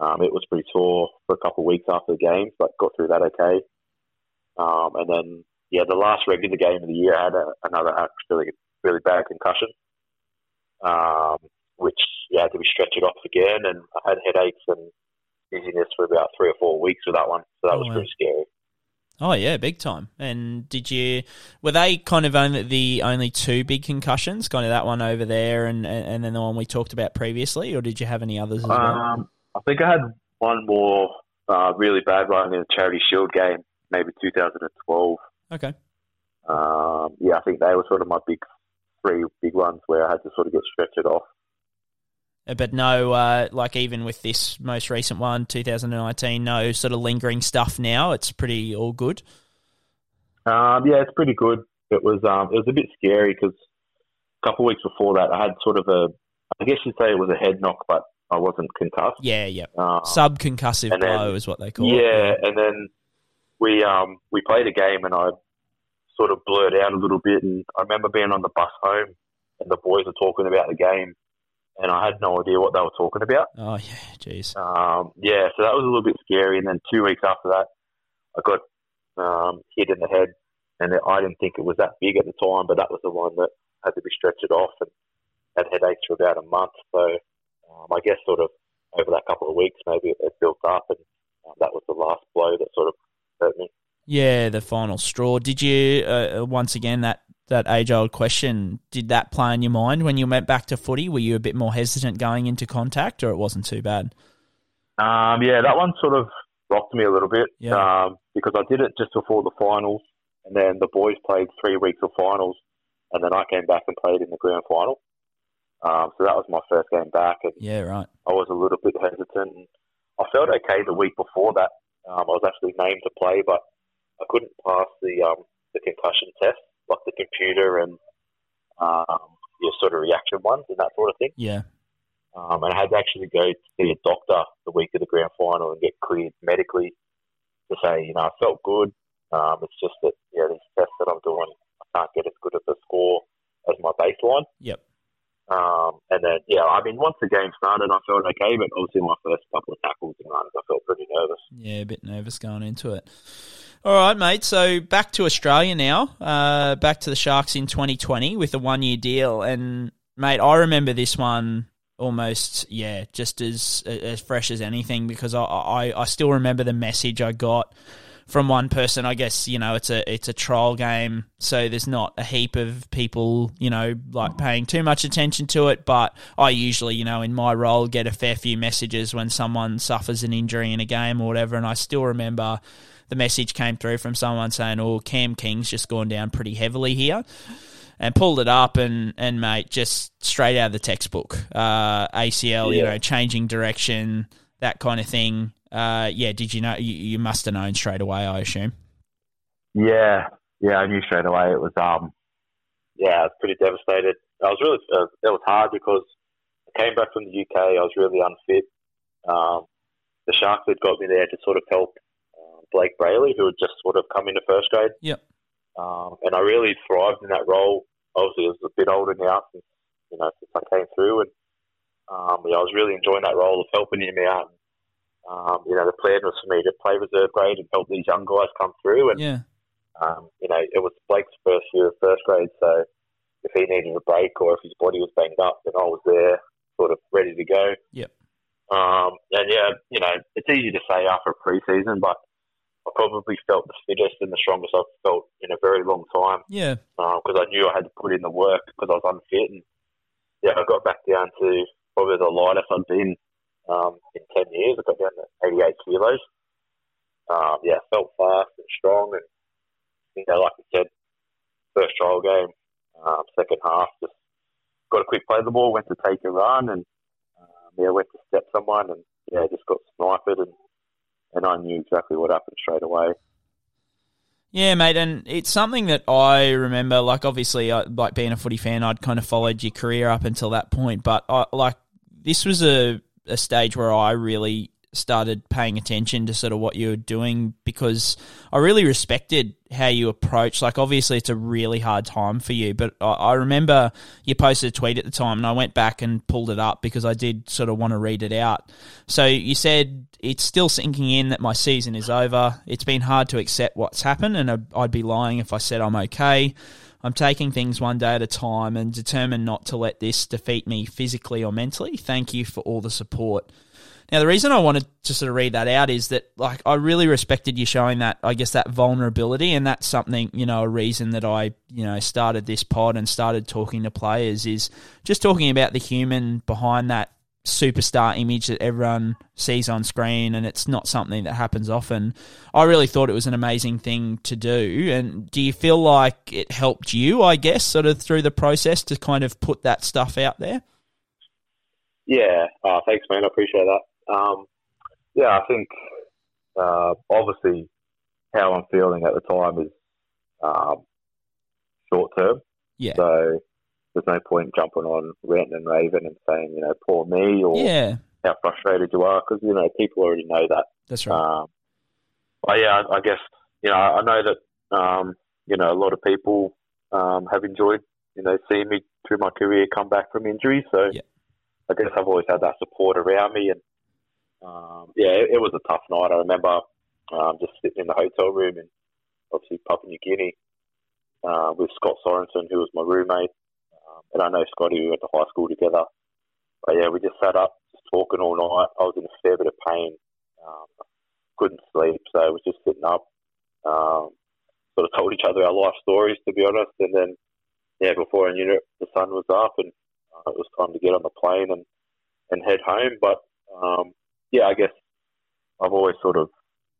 um, it was pretty sore for a couple of weeks after the game, but got through that okay. Um, and then, yeah, the last regular game of the year, I had a, another actually really bad concussion, um, which yeah, had to be stretched off again. And I had headaches and dizziness for about three or four weeks with that one. So that Oh, was wow. pretty scary. Oh yeah, big time. And did you were they kind of only the only two big concussions, kind of that one over there and and and then the one we talked about previously, or did you have any others as well? Um, I think I had one more uh, really bad one in a charity shield game, maybe 2012. Okay. Um, yeah, I think they were sort of my big three big ones where I had to sort of get stretched off. Uh, But no, uh, like even with this most recent one, 2019, no sort of lingering stuff now. It's pretty all good. Um, yeah, it's pretty good. It was um, it was a bit scary because a couple of weeks before that, I had sort of a, I guess you'd say it was a head knock, but I wasn't concussed. Yeah, yeah. Um, Subconcussive and then- blow is what they call yeah, it. Yeah, and then we um we played a game and I sort of blurred out a little bit and I remember being on the bus home and the boys were talking about the game and I had no idea what they were talking about. Oh yeah, jeez. Um, yeah, so that was a little bit scary. And then two weeks after that, I got um, hit in the head, and I didn't think it was that big at the time, but that was the one that had to be stretched off and had headaches for about a month. So um, I guess sort of over that couple of weeks, maybe it, built up, and um, that was the last blow that sort of hurt me. Yeah, the final straw. Did you uh, once again that that age old question? Did that play in your mind when you went back to footy? Were you a bit more hesitant going into contact, or it wasn't too bad? Um, yeah, that one sort of rocked me a little bit Yeah. um, because I did it just before the finals, and then the boys played three weeks of finals, and then I came back and played in the grand final. Um, so that was my first game back, and Yeah, right. I was a little bit hesitant. I felt okay the week before that. Um, I was actually named to play, but I couldn't pass the um, the concussion test, like the computer and um, your sort of reaction ones and that sort of thing. Yeah. Um, and I had to actually go to see a doctor the week of the grand final and get cleared medically to say, you know, I felt good. Um, it's just that, yeah, these tests that I'm doing, I can't get as good of a score as my baseline. Yep. Um, and then, yeah, I mean, once the game started, I felt okay, but obviously my first couple of tackles and runs, I felt pretty nervous. Yeah, a bit nervous going into it. All right, mate. So back to Australia now. Uh, back to the Sharks in 2020 with a one year deal. And, mate, I remember this one almost, yeah, just as as fresh as anything because I, I, I still remember the message I got from one person. I guess you know it's a it's a trial game, so there's not a heap of people you know like paying too much attention to it. But I usually you know in my role get a fair few messages when someone suffers an injury in a game or whatever, and I still remember the message came through from someone saying, "Oh, Cam King's just gone down pretty heavily here." And pulled it up and, and mate, just straight out of the textbook. Uh, ACL, you know, changing direction, that kind of thing. Uh, yeah, did you know? You, you must have known straight away, I assume. Yeah, yeah, I knew straight away it was. Um, yeah, I was pretty devastated. I was really uh, it was hard because I came back from the UK. I was really unfit. Um, the Sharks had got me there to sort of help uh, Blayke Brailey, who had just sort of come into first grade. Yep. Um, and I really thrived in that role. Obviously, I was a bit older now since you know since I came through, and um, yeah, I was really enjoying that role of helping him out. Um, you know, the plan was for me to play reserve grade and help these young guys come through, and Yeah. um, you know, it was Blayke's first year of first grade, so if he needed a break or if his body was banged up, then I was there, sort of ready to go. Yep. Um, and yeah, you know, it's easy to say after a preseason, but I probably felt the fittest and the strongest I've felt in a very long time Yeah. because I knew I had to put in the work because I was unfit. And yeah, I got back down to probably the lightest I'd been um, in 10 years. I got down to 88 kilos. Um, yeah, felt fast and strong. And, you know, like I said, first trial game, um, second half, just got a quick play of the ball, went to take a run and, um, yeah, went to step someone and, yeah, just got sniped and, and I knew exactly what happened straight away. Yeah, mate, and it's something that I remember. Like, obviously, I, like being a footy fan, I'd kind of followed your career up until that point. But I, like, this was a a stage where I really started paying attention to sort of what you were doing because I really respected how you approach. Like, obviously, it's a really hard time for you, but I, I remember you posted a tweet at the time, and I went back and pulled it up because I did sort of want to read it out. So you said it's still sinking in that my season is over. It's been hard to accept what's happened, and I'd be lying if I said I'm okay. I'm taking things one day at a time and determined not to let this defeat me physically or mentally. Thank you for all the support. Now, the reason I wanted to sort of read that out is that, like, I really respected you showing that, I guess, that vulnerability. And that's something, you know, a reason that I, you know, started this pod and started talking to players is just talking about the human behind that superstar image that everyone sees on screen. And it's not something that happens often. I really thought it was an amazing thing to do. And do you feel like it helped you, I guess, sort of through the process to kind of put that stuff out there? Yeah, uh, thanks, man. I appreciate that. Um, yeah, I think uh, obviously how I'm feeling at the time is um, short term. Yeah. So there's no point jumping on ranting and raving and saying, you know, poor me or Yeah. how frustrated you are because, you know, people already know that. That's right. Um, but yeah, I, I guess, you know, I know that, um, you know, a lot of people um, have enjoyed, you know, seeing me through my career come back from injury. So yeah. I guess I've always had that support around me. And um, yeah, it, it was a tough night. I remember um, just sitting in the hotel room in obviously Papua New Guinea uh, with Scott Sorensen, who was my roommate. And I know Scotty, we went to high school together. but yeah, we just sat up, just talking all night. I was in a fair bit of pain, um, couldn't sleep, so I was just sitting up. Um, sort of told each other our life stories, to be honest, and then yeah, before I knew it, the sun was up, and uh, it was time to get on the plane and and head home. But um, yeah, I guess I've always sort of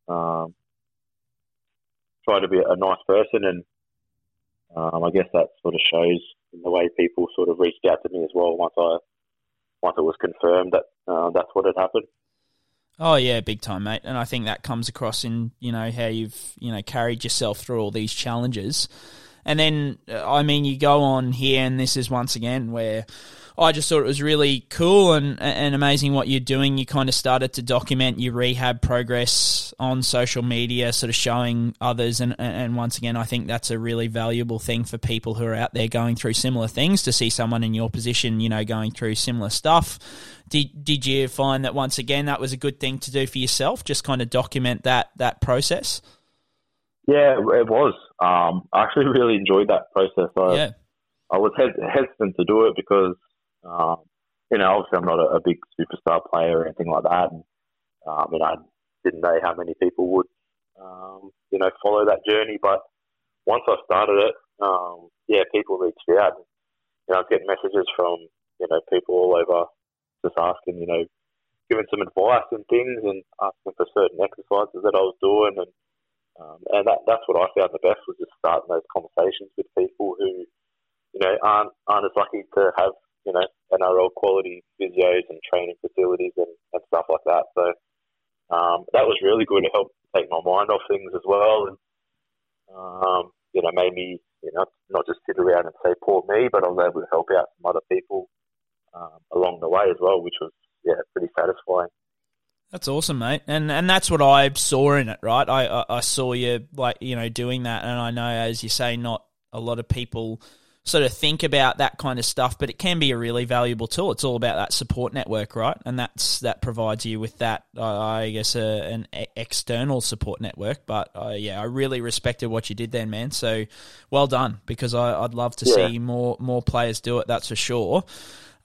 um, tried to be a nice person, and um, I guess that sort of shows in the way people sort of reached out to me as well once I once it was confirmed that uh, that's what had happened. Oh yeah, big time, mate. And I think that comes across in you know how you've you know carried yourself through all these challenges. And then, uh, I mean, you go on here, and this is once again where I just thought it was really cool and, and amazing what you're doing. You kind of started to document your rehab progress on social media, sort of showing others. And, and once again, I think that's a really valuable thing for people who are out there going through similar things to see someone in your position, you know, going through similar stuff. Did, did you find that once again that was a good thing to do for yourself? Just kind of document that, that process? Yeah, it was. Um, I actually really enjoyed that process. I, yeah. I was hesitant to do it because, um, you know, obviously I'm not a, a, big superstar player or anything like that. And, um, and I didn't know how many people would, um, you know, follow that journey. But once I started it, um, yeah, people reached out. And, you know, I getting messages from, you know, people all over just asking, you know, giving some advice and things and asking for certain exercises that I was doing and um, and that, that's what I found the best was just starting those conversations with people who, you know, aren't aren't as lucky to have you know NRL quality physios and training facilities and, and stuff like that. So um, that was really good to help take my mind off things as well, and um, you know, made me you know not just sit around and say poor me, but I was able to help out some other people um, along the way as well, which was yeah pretty satisfying. That's awesome, mate, and and that's what I saw in it, right? I, I, I saw you like you know doing that, and I know, as you say, not a lot of people sort of think about that kind of stuff, but it can be a really valuable tool. It's all about that support network, right? And that's that provides you with that, I guess, uh, an external support network. But uh, yeah, I really respected what you did then, man. So well done, because I, would love to yeah. see more more players do it. That's for sure.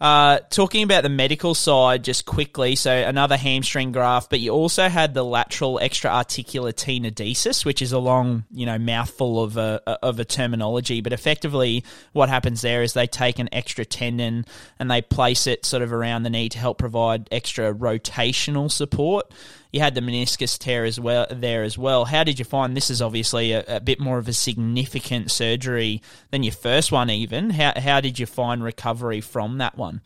Uh, talking about the medical side just quickly, so another hamstring graft, but you also had the lateral extra-articular tenodesis, which is a long, you know, mouthful of a, of a terminology. But effectively, what happens there is they take an extra tendon and they place it sort of around the knee to help provide extra rotational support you had the meniscus tear as well there as well. How did you find this? Is obviously a, a, bit more of a significant surgery than your first one. Even how how did you find recovery from that one?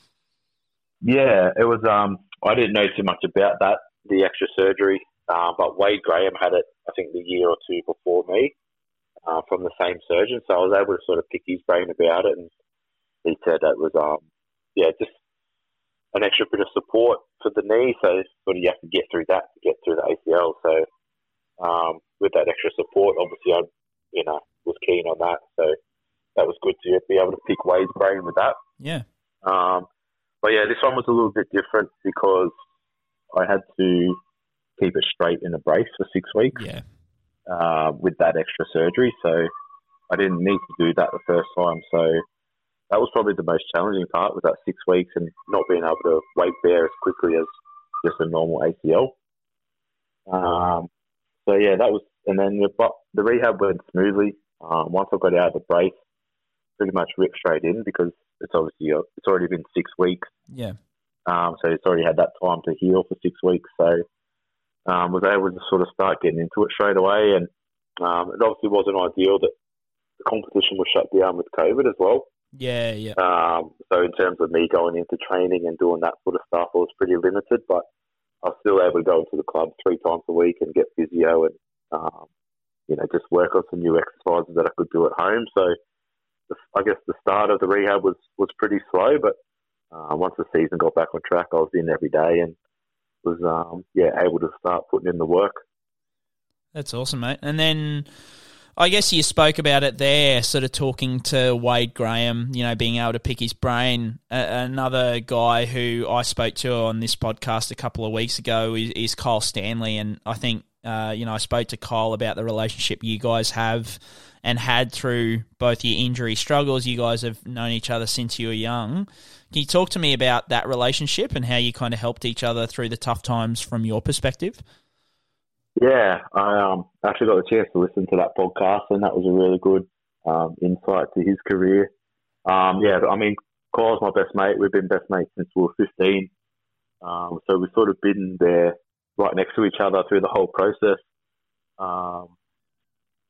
Yeah, it was. Um, I didn't know too much about that, the extra surgery, uh, but Wade Graham had it. I think the year or two before me, uh, from the same surgeon. So I was able to sort of pick his brain about it, and he said that was um, yeah, just an extra bit of support for the knee. So sort of you have to get through that to get through the ACL. So um, with that extra support, obviously I, you know, was keen on that. So that was good to be able to pick Wade's brain with that. Yeah. Um, but yeah, this one was a little bit different because I had to keep it straight in a brace for six weeks. Yeah. Uh, with that extra surgery, so I didn't need to do that the first time. So that was probably the most challenging part was that six weeks and not being able to weight bear as quickly as just a normal ACL. Um, so yeah, that was, and then the, the rehab went smoothly. Um, once I got out of the brace, pretty much ripped straight in because it's obviously uh, it's already been six weeks. Yeah. Um, so it's already had that time to heal for six weeks. So um, was able to sort of start getting into it straight away, and um, it obviously wasn't ideal that the competition was shut down with COVID as well. Yeah, yeah. Um, so in terms of me going into training and doing that sort of stuff, I was pretty limited, but I was still able to go into the club three times a week and get physio and um, you know just work on some new exercises that I could do at home. So the, I guess the start of the rehab was was pretty slow, but uh, once the season got back on track, I was in every day and was um, yeah able to start putting in the work. That's awesome, mate. And then I guess you spoke about it there, sort of talking to Wade Graham, you know, being able to pick his brain. Another guy who I spoke to on this podcast a couple of weeks ago is, is Kyle Stanley, and I think uh, you know, I spoke to Kyle about the relationship you guys have and had through both your injury struggles. You guys have known each other since you were young. Can you talk to me about that relationship and how you kind of helped each other through the tough times from your perspective? Yeah, I um, actually got the chance to listen to that podcast, and that was a really good um, insight to his career. Um, yeah, I mean, Kyle's my best mate. We've been best mates since we were 15. Um, so we've sort of been there right next to each other through the whole process. Um,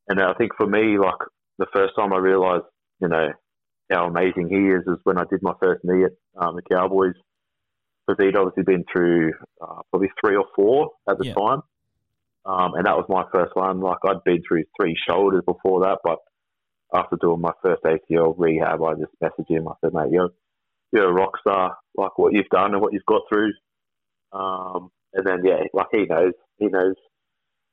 and I think for me, like the first time I realised, you know, how amazing he is, is when I did my first knee at um, the Cowboys. Because he'd obviously been through uh, probably three or four at the yeah. time. Um, and that was my first one. Like I'd been through three shoulders before that, but after doing my first ACL rehab, I just messaged him. I said, mate, you're, you're a rock star, like what you've done and what you've got through. Um, and then, yeah, like he knows, he knows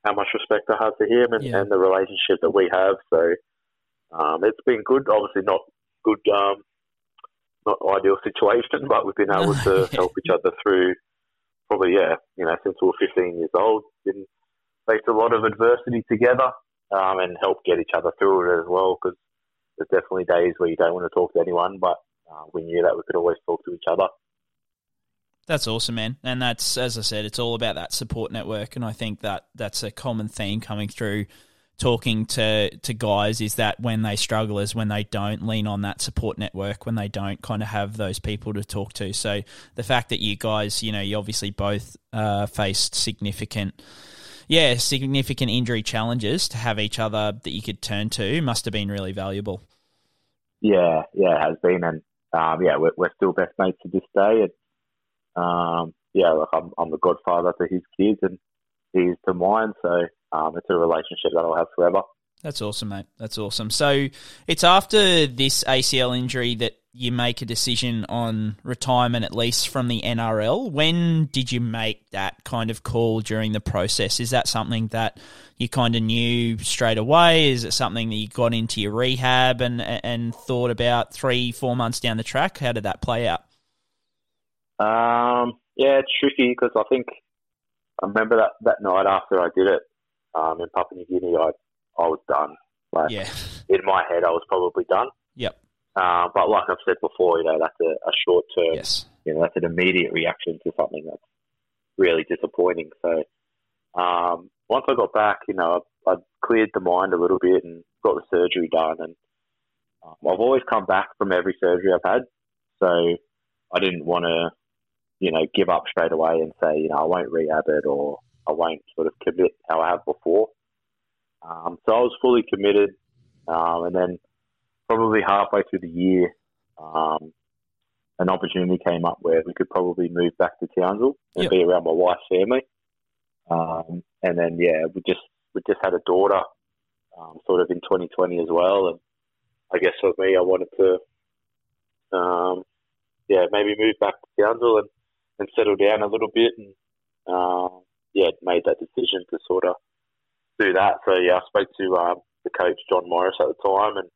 how much respect I have for him and, yeah. and the relationship that we have. So um, it's been good. Obviously, not good, um, not ideal situation, but we've been able to help each other through. Probably, yeah, you know, since we were 15 years old, been faced a lot of adversity together um, and help get each other through it as well. Because there's definitely days where you don't want to talk to anyone, but uh, we knew that we could always talk to each other. That's awesome, man. And that's, as I said, it's all about that support network. And I think that that's a common theme coming through talking to, to guys is that when they struggle is when they don't lean on that support network, when they don't kind of have those people to talk to. So the fact that you guys, you know, you obviously both uh, faced significant yeah, significant injury challenges to have each other that you could turn to must have been really valuable. Yeah, yeah, it has been, and um, yeah, we're, we're, still best mates to this day. And um, yeah, look, I'm, I'm the godfather to his kids, and he's to mine. So um, it's a relationship that I'll have forever. That's awesome, mate. That's awesome. So it's after this ACL injury that you make a decision on retirement, at least from the NRL. When did you make that kind of call during the process? Is that something that you kind of knew straight away? Is it something that you got into your rehab and and thought about three, four months down the track? How did that play out? Um, yeah, it's tricky because I think I remember that, that night after I did it um, in Papua New Guinea, I I was done. Like yeah. in my head, I was probably done. Yep. Uh, but like I've said before, you know, that's a, a short term. Yes. You know, that's an immediate reaction to something that's really disappointing. So um, once I got back, you know, I, I cleared the mind a little bit and got the surgery done. And um, I've always come back from every surgery I've had. So I didn't want to, you know, give up straight away and say, you know, I won't rehab it or I won't sort of commit how I have before. Um, so I was fully committed. Um, and then probably halfway through the year, um, an opportunity came up where we could probably move back to Townsville and yep. be around my wife's family. Um, and then yeah, we just we just had a daughter, um, sort of in 2020 as well. And I guess for me, I wanted to, um, yeah, maybe move back to Townsville and, and settle down a little bit. And uh, yeah, made that decision to sort of do that. So yeah, I spoke to um, the coach John Morris at the time and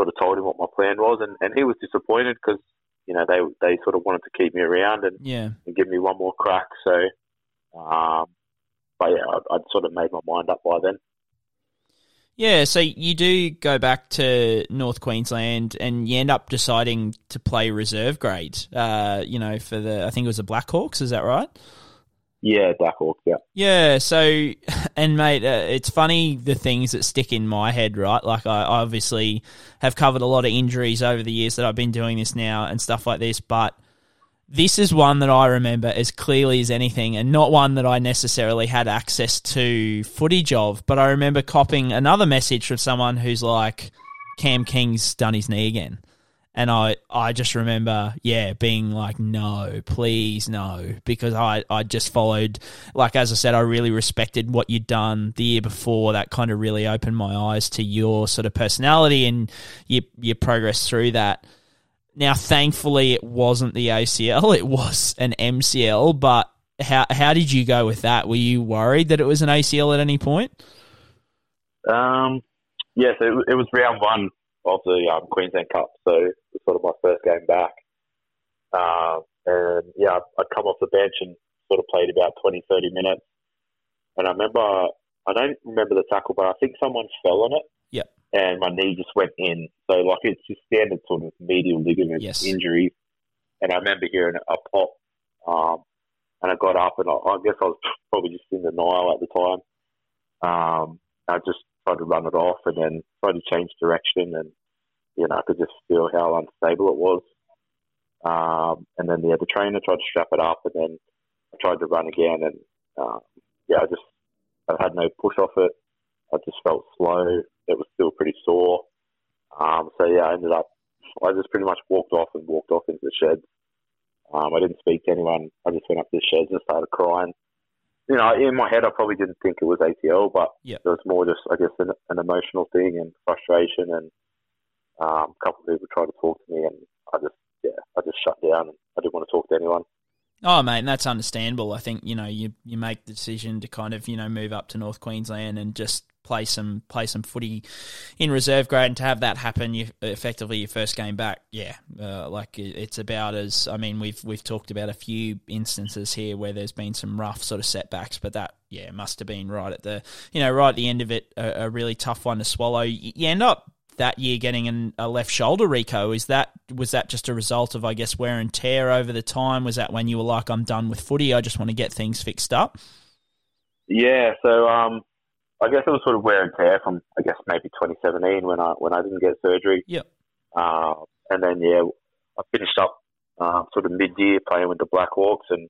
sort of told him what my plan was, and, and he was disappointed because you know they they sort of wanted to keep me around and yeah. and give me one more crack. So, um, but yeah, I'd, I'd sort of made my mind up by then. Yeah, so you do go back to North Queensland and you end up deciding to play reserve grade. Uh, you know, for the I think it was the Blackhawks. Is that right? Yeah, Blackhawks. Yeah. Yeah. So, and mate, uh, it's funny the things that stick in my head, right? Like I obviously have covered a lot of injuries over the years that I've been doing this now and stuff like this, but this is one that I remember as clearly as anything, and not one that I necessarily had access to footage of. But I remember copying another message from someone who's like, "Cam King's done his knee again." And I, I just remember, yeah, being like, no, please, no, because I, I just followed, like, as I said, I really respected what you'd done the year before. That kind of really opened my eyes to your sort of personality and your, your progress through that. Now, thankfully, it wasn't the ACL, it was an MCL, but how, how did you go with that? Were you worried that it was an ACL at any point? Um, yes, it, it was round one of the um, Queensland Cup. So was sort of my first game back. Uh, and yeah, I'd come off the bench and sort of played about 20, 30 minutes. and I remember I don't remember the tackle, but I think someone fell on it. Yep. And my knee just went in. So like it's just standard sort of medial ligament Yes. injury. And I remember hearing a pop. Um, and I got up and I, I guess I was probably just in denial at the time. Um, I just tried to run it off and then tried to change direction and you know I could just feel how unstable it was. Um, and then yeah, the trainer tried to strap it up and then I tried to run again and um, yeah, I just I had no push off it. I just felt slow. It was still pretty sore. Um, so yeah, I ended up I just pretty much walked off and walked off into the shed. Um, I didn't speak to anyone. I just went up to the sheds and started crying. You know, in my head, I probably didn't think it was ACL, but Yep. it was more just, I guess, an, an emotional thing and frustration. And um, a couple of people tried to talk to me, and I just, yeah, I just shut down. And I didn't want to talk to anyone. Oh, mate, and that's understandable. I think you know you you make the decision to kind of you know move up to North Queensland and just play some play some footy in reserve grade, and to have that happen, you effectively your first game back. Yeah, uh, like it's about as I mean we've we've talked about a few instances here where there's been some rough sort of setbacks, but that yeah must have been right at the you know right at the end of it a, a really tough one to swallow. You you end up that year getting an, a left shoulder reco is that was that just a result of I guess wear and tear over the time was that when you were like I'm done with footy I just want to get things fixed up Yeah, so um, I guess it was sort of wear and tear from, I guess, maybe 2017 when I when I didn't get surgery. Yep. Uh, and then yeah, I finished up uh, sort of mid year playing with the Blackhawks, and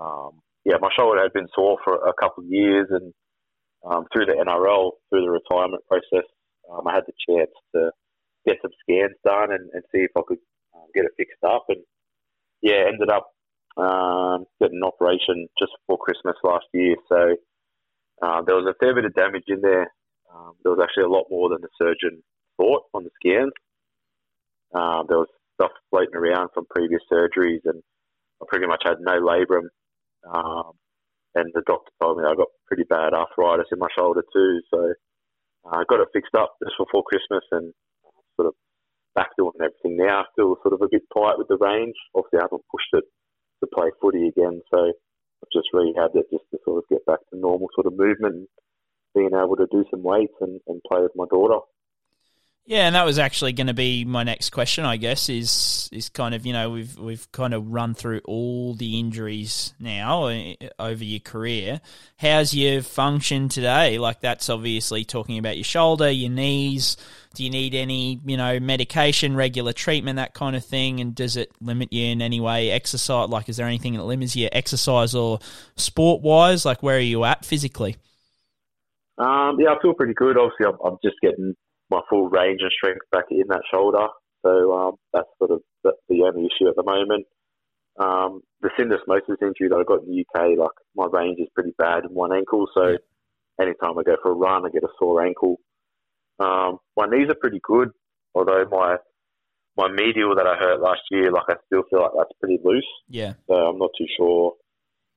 um, yeah, my shoulder had been sore for a couple of years, and um, through the NRL, through the retirement process, um, I had the chance to get some scans done and, and see if I could um, get it fixed up, and yeah, ended up um, getting an operation just before Christmas last year. So um, there was a fair bit of damage in there. Um, there was actually a lot more than the surgeon thought on the scans. Um, there was stuff floating around from previous surgeries, and I pretty much had no labrum. Um, and the doctor told me I got pretty bad arthritis in my shoulder too. So uh, I got it fixed up just before Christmas, and uh, sort of back doing everything now. Still sort of a bit tight with the range. Obviously, I haven't pushed it to play footy again, so I've just rehabbed it just to sort of get back to normal sort of movement and being able to do some weights and, and play with my daughter. Yeah, and that was actually going to be my next question, I guess, is is kind of you know we've we've kind of run through all the injuries now uh, over your career. How's your function today? Like that's obviously talking about your shoulder, your knees. Do you need any you know medication, regular treatment, that kind of thing? And does it limit you in any way? Exercise, like is there anything that limits you exercise or sport wise? Like where are you at physically? Um, yeah, I feel pretty good. Obviously, I'm, I'm just getting my full range and strength back in that shoulder. So um, that's sort of the, the only issue at the moment. Um, the syndesmosis injury that I got in the UK, like my range is pretty bad in one ankle. So anytime I go for a run, I get a sore ankle. Um, my knees are pretty good, although my my medial that I hurt last year, like I still feel like that's pretty loose. Yeah. So I'm not too sure.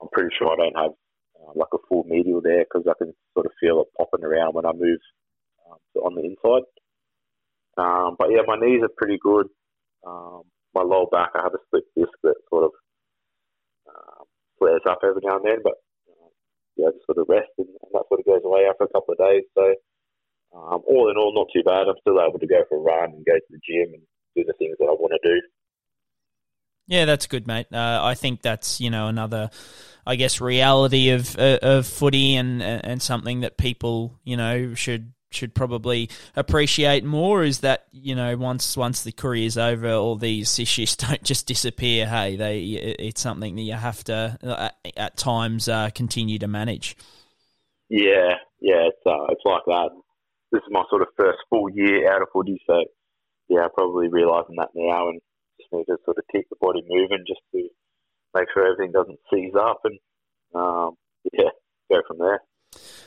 I'm pretty sure I don't have uh, like a full medial there because I can sort of feel it popping around when I move on the inside. Um, but yeah, my knees are pretty good. Um, my lower back, I have a split disc that sort of um, flares up every now and then, but uh, yeah, just sort of rest and, and that sort of goes away after a couple of days. So um, all in all, not too bad. I'm still able to go for a run and go to the gym and do the things that I want to do. Yeah, that's good, mate. Uh, I think that's you know another, I guess, reality of uh, of footy and and something that people you know should should probably appreciate more is that you know once once the career's over, all these issues don't just disappear. Hey, they it's something that you have to uh, at times uh, continue to manage. Yeah, yeah, it's uh, it's like that. This is my sort of first full year out of footy, so yeah, probably realising that now and just need to sort of keep the body moving just to make sure everything doesn't seize up and um, yeah, go from there.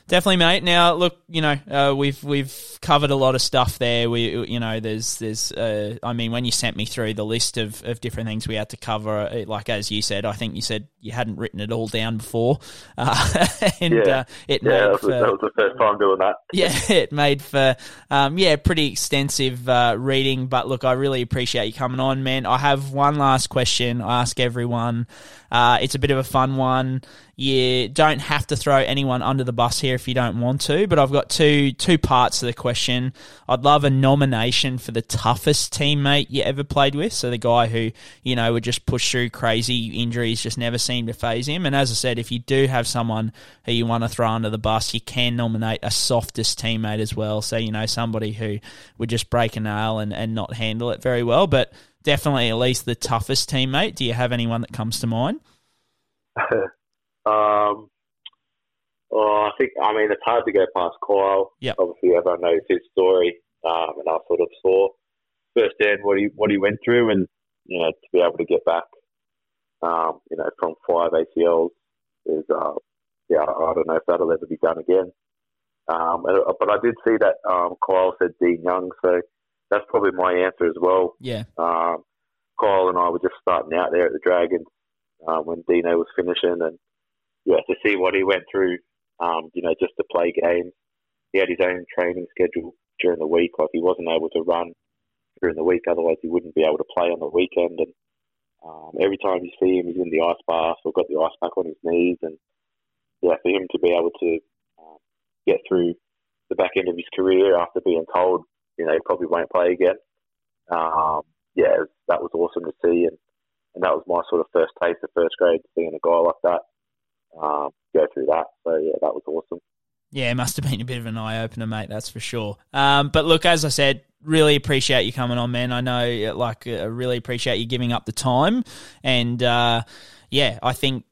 Definitely, mate. Now, look, you know, uh, we've we've covered a lot of stuff there. We, you know, there's there's, uh, I mean, when you sent me through the list of, of different things we had to cover, it, like as you said, I think you said you hadn't written it all down before, uh, and yeah, uh, it yeah, made that was, for, that was the first time doing that. yeah, it made for um, yeah pretty extensive uh, reading. But look, I really appreciate you coming on, man. I have one last question. I ask everyone. Uh, it's a bit of a fun one. You don't have to throw anyone under the bus here if you don't want to, but I've got two two parts to the question. I'd love a nomination for the toughest teammate you ever played with. So the guy who you know would just push through crazy injuries, just never seemed to phase him. And as I said, if you do have someone who you want to throw under the bus, you can nominate a softest teammate as well. So you know somebody who would just break a nail and, and not handle it very well, but definitely at least the toughest teammate. Do you have anyone that comes to mind? um, oh, I think I mean it's hard to go past Kyle. Yeah. Obviously, everyone knows his story, um, and I sort of saw firsthand what he what he went through, and you know to be able to get back, um, you know, from five ACLs is, uh, yeah, I don't know if that'll ever be done again. Um, but I did see that um, Kyle said Dean Young, so that's probably my answer as well. Yeah. Um, Kyle and I were just starting out there at the Dragons uh, when Dino was finishing, and yeah, to see what he went through, um, you know, just to play games. He had his own training schedule during the week. Like he wasn't able to run during the week, otherwise he wouldn't be able to play on the weekend. And um, every time you see him, he's in the ice bath or got the ice pack on his knees, and yeah, for him to be able to um, get through the back end of his career after being told, you know, he probably won't play again. Um, yeah, that was awesome to see, and and that was my sort of first taste of first grade, seeing a guy like that um, go through that. So yeah, that was awesome. Yeah, it must have been a bit of an eye opener, mate. That's for sure. Um, but look, as I said, really appreciate you coming on, man. I know, like, I really appreciate you giving up the time, and uh, yeah, I think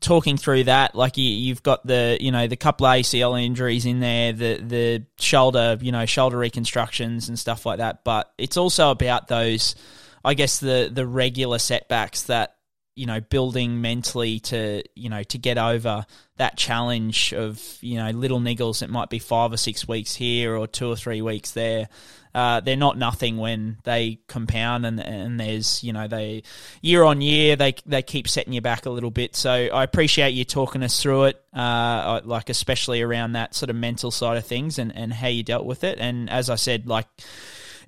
talking through that, like you, have got the you know the couple ACL injuries in there, the the shoulder you know shoulder reconstructions and stuff like that. But it's also about those, I guess the the regular setbacks that you know building mentally to you know to get over that challenge of you know little niggles that might be five or six weeks here or two or three weeks there. Uh, they're not nothing when they compound and and there's you know they year on year they they keep setting you back a little bit. So I appreciate you talking us through it uh, like especially around that sort of mental side of things and and how you dealt with it. And as I said like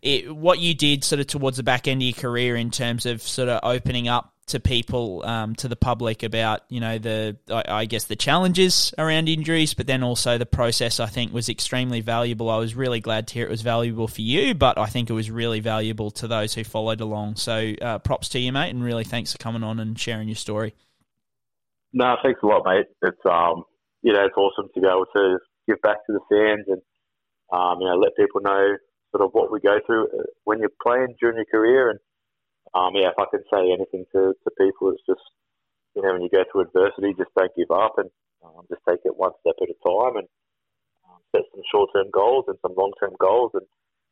it, what you did sort of towards the back end of your career in terms of sort of opening up to people, um, to the public about, you know, the, I, I, guess the challenges around injuries, but then also the process I think was extremely valuable. I was really glad to hear it was valuable for you, but I think it was really valuable to those who followed along. So uh, props to you, mate, and really thanks for coming on and sharing your story. No, thanks a lot, mate. It's, um, you know, it's awesome to be able to give back to the fans and, um, you know, let people know sort of what we go through uh, when you're playing during your career and um, yeah, if I can say anything to, to people, it's just, you know, when you go through adversity, just don't give up and um, just take it one step at a time and um, set some short term goals and some long term goals and,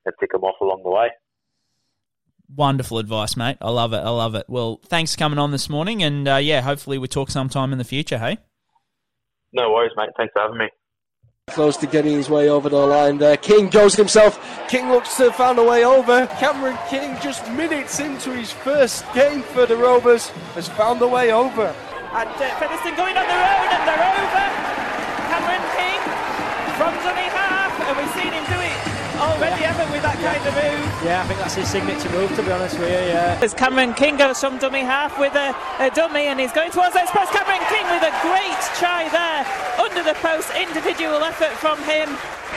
and tick them off along the way. Wonderful advice, mate. I love it. I love it. Well, thanks for coming on this morning. And uh, yeah, hopefully we talk sometime in the future, hey? No worries, mate. Thanks for having me. Close to getting his way over the line there. King goes himself. King looks to have found a way over. Cameron King, just minutes into his first game for the Rovers, has found a way over. And uh, going on their own, and they're over. It already, haven't we, that kind of move? Yeah, I think that's his signature move, to be honest with you, yeah. As Cameron King goes from dummy half with a, a dummy, and he's going towards that post. Cameron King with a great try there, under the post, individual effort from him.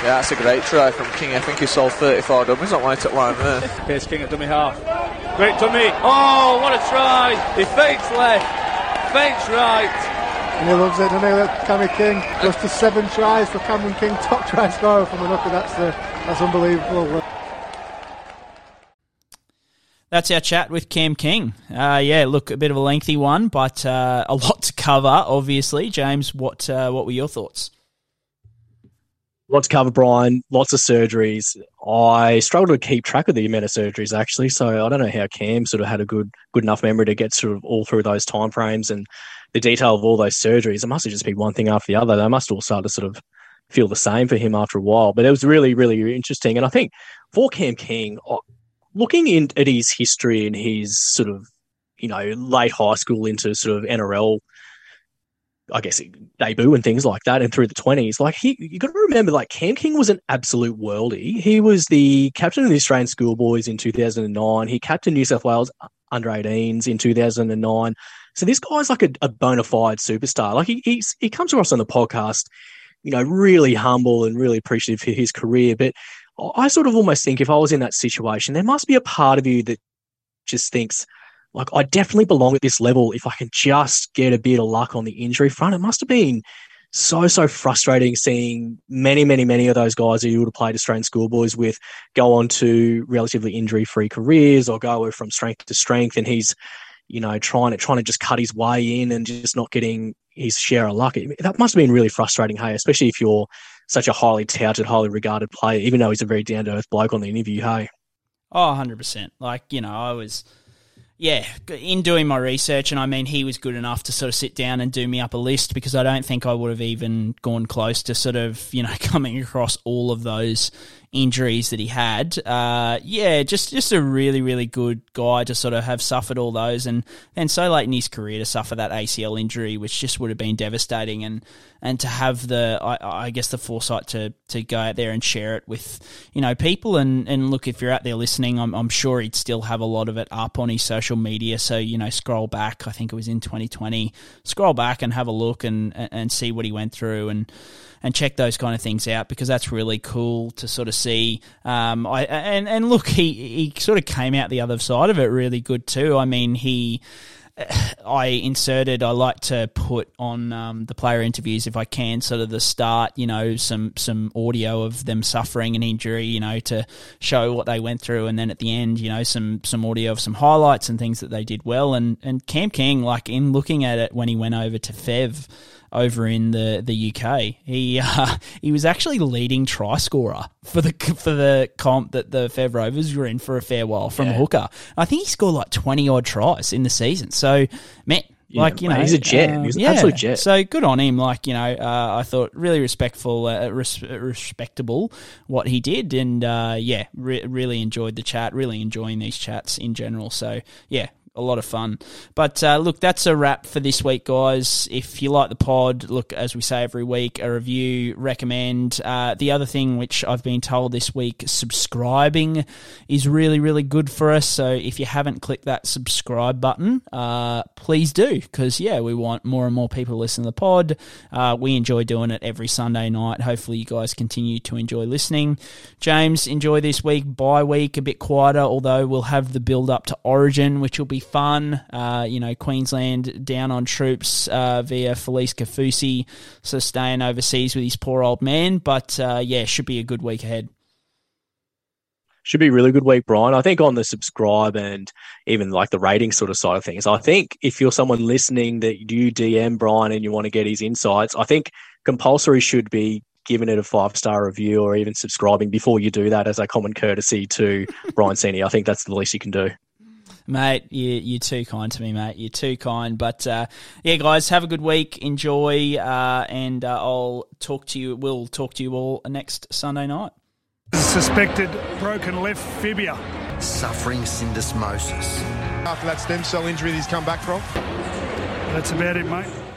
Yeah, that's a great try from King. I think he sold 34 dummies on white at line there. Here's King at dummy half. Great dummy. Oh, what a try! He fakes left, fakes right. And he loves it, doesn't he? Cameron King. Close to seven tries for Cameron King, top try scorer from the Nookie. That's, uh, that's unbelievable. That's our chat with Cam King. Uh, yeah, look, a bit of a lengthy one, but uh, a lot to cover, obviously. James, what uh, what were your thoughts? Lots to cover, Brien. Lots of surgeries. I struggled to keep track of the amount of surgeries actually, so I don't know how Cam sort of had a good good enough memory to get sort of all through those time frames and the detail of all those surgeries, it must have just been one thing after the other. They must all start to sort of feel the same for him after a while. But it was really, really interesting. And I think for Cam King, uh, looking in, at his history and his sort of, you know, late high school into sort of NRL, I guess, debut and things like that, and through the 20s, like he, you got to remember, like Cam King was an absolute worldie. He was the captain of the Australian schoolboys in 2009. He captained New South Wales under 18s in 2009. So this guy's like a, a bona fide superstar. Like he, he comes across on the podcast you know, really humble and really appreciative for his career. But I sort of almost think if I was in that situation, there must be a part of you that just thinks, like, I definitely belong at this level if I can just get a bit of luck on the injury front. It must have been so, so frustrating seeing many, many, many of those guys who you would have played Australian schoolboys with go on to relatively injury free careers or go from strength to strength. And he's, you know, trying to trying to just cut his way in and just not getting his share of luck. That must have been really frustrating, hey, especially if you're such a highly touted, highly regarded player, even though he's a very down to earth bloke on the interview, hey. Oh, 100%. Like, you know, I was, yeah, in doing my research, and I mean, he was good enough to sort of sit down and do me up a list because I don't think I would have even gone close to sort of, you know, coming across all of those injuries that he had. Uh, yeah, just just a really really good guy to sort of have suffered all those, and then so late in his career to suffer that ACL injury, which just would have been devastating, and and to have the I, I guess the foresight to to go out there and share it with you know people, and and look if you're out there listening, I'm I'm sure he'd still have a lot of it up on his social media. So you know, scroll back. I think it was in 2020. Scroll back and have a look and and see what he went through and and check those kind of things out because that's really cool to sort of see. Um, I and and look, he he sort of came out the other side of it really good too. I mean, he. I inserted. I like to put on um, the player interviews if I can, sort of the start. You know, some some audio of them suffering an injury. You know, to show what they went through, and then at the end, you know, some some audio of some highlights and things that they did well. And and Cam King, like in looking at it when he went over to Fev over in the, the UK. He uh, he was actually leading try scorer for the for the comp that the Fev Rovers were in for a fair while from yeah. hooker. I think he scored like twenty odd tries in the season. So man. Yeah, like you know, he's a jet. Uh, he's an yeah. absolute jet. So good on him. Like you know, uh, I thought really respectful, uh, res- respectable what he did, and uh, yeah, re- really enjoyed the chat. Really enjoying these chats in general. So yeah, a lot of fun. But uh, look, that's a wrap for this week, guys. If you like the pod, look, as we say every week, a review, recommend. Uh, the other thing which I've been told this week, subscribing is really, really good for us. So if you haven't clicked that subscribe button, uh, please do, because, yeah, we want more and more people to listen to the pod. Uh, we enjoy doing it every Sunday night. Hopefully, you guys continue to enjoy listening. James, enjoy this week, bye week, a bit quieter, although we'll have the build up to Origin, which will be fun. Uh, you know, Queensland down on troops uh, via Felice Kaufusi, so staying overseas with his poor old man. But uh, yeah, should be a good week ahead. Should be a really good week, Brien. I think on the subscribe and even like the rating sort of side of things, I think if you're someone listening that you DM Brien and you want to get his insights, I think compulsory should be giving it a five star review or even subscribing before you do that as a common courtesy to Brien Seeney. I think that's the least you can do. Mate, you, you're too kind to me, mate. You're too kind. But uh, yeah, guys, have a good week. Enjoy. Uh, and uh, I'll talk to you. We'll talk to you all next Sunday night. Suspected broken left fibia. Suffering syndesmosis. After that stem cell injury he's come back from? That's about it, mate.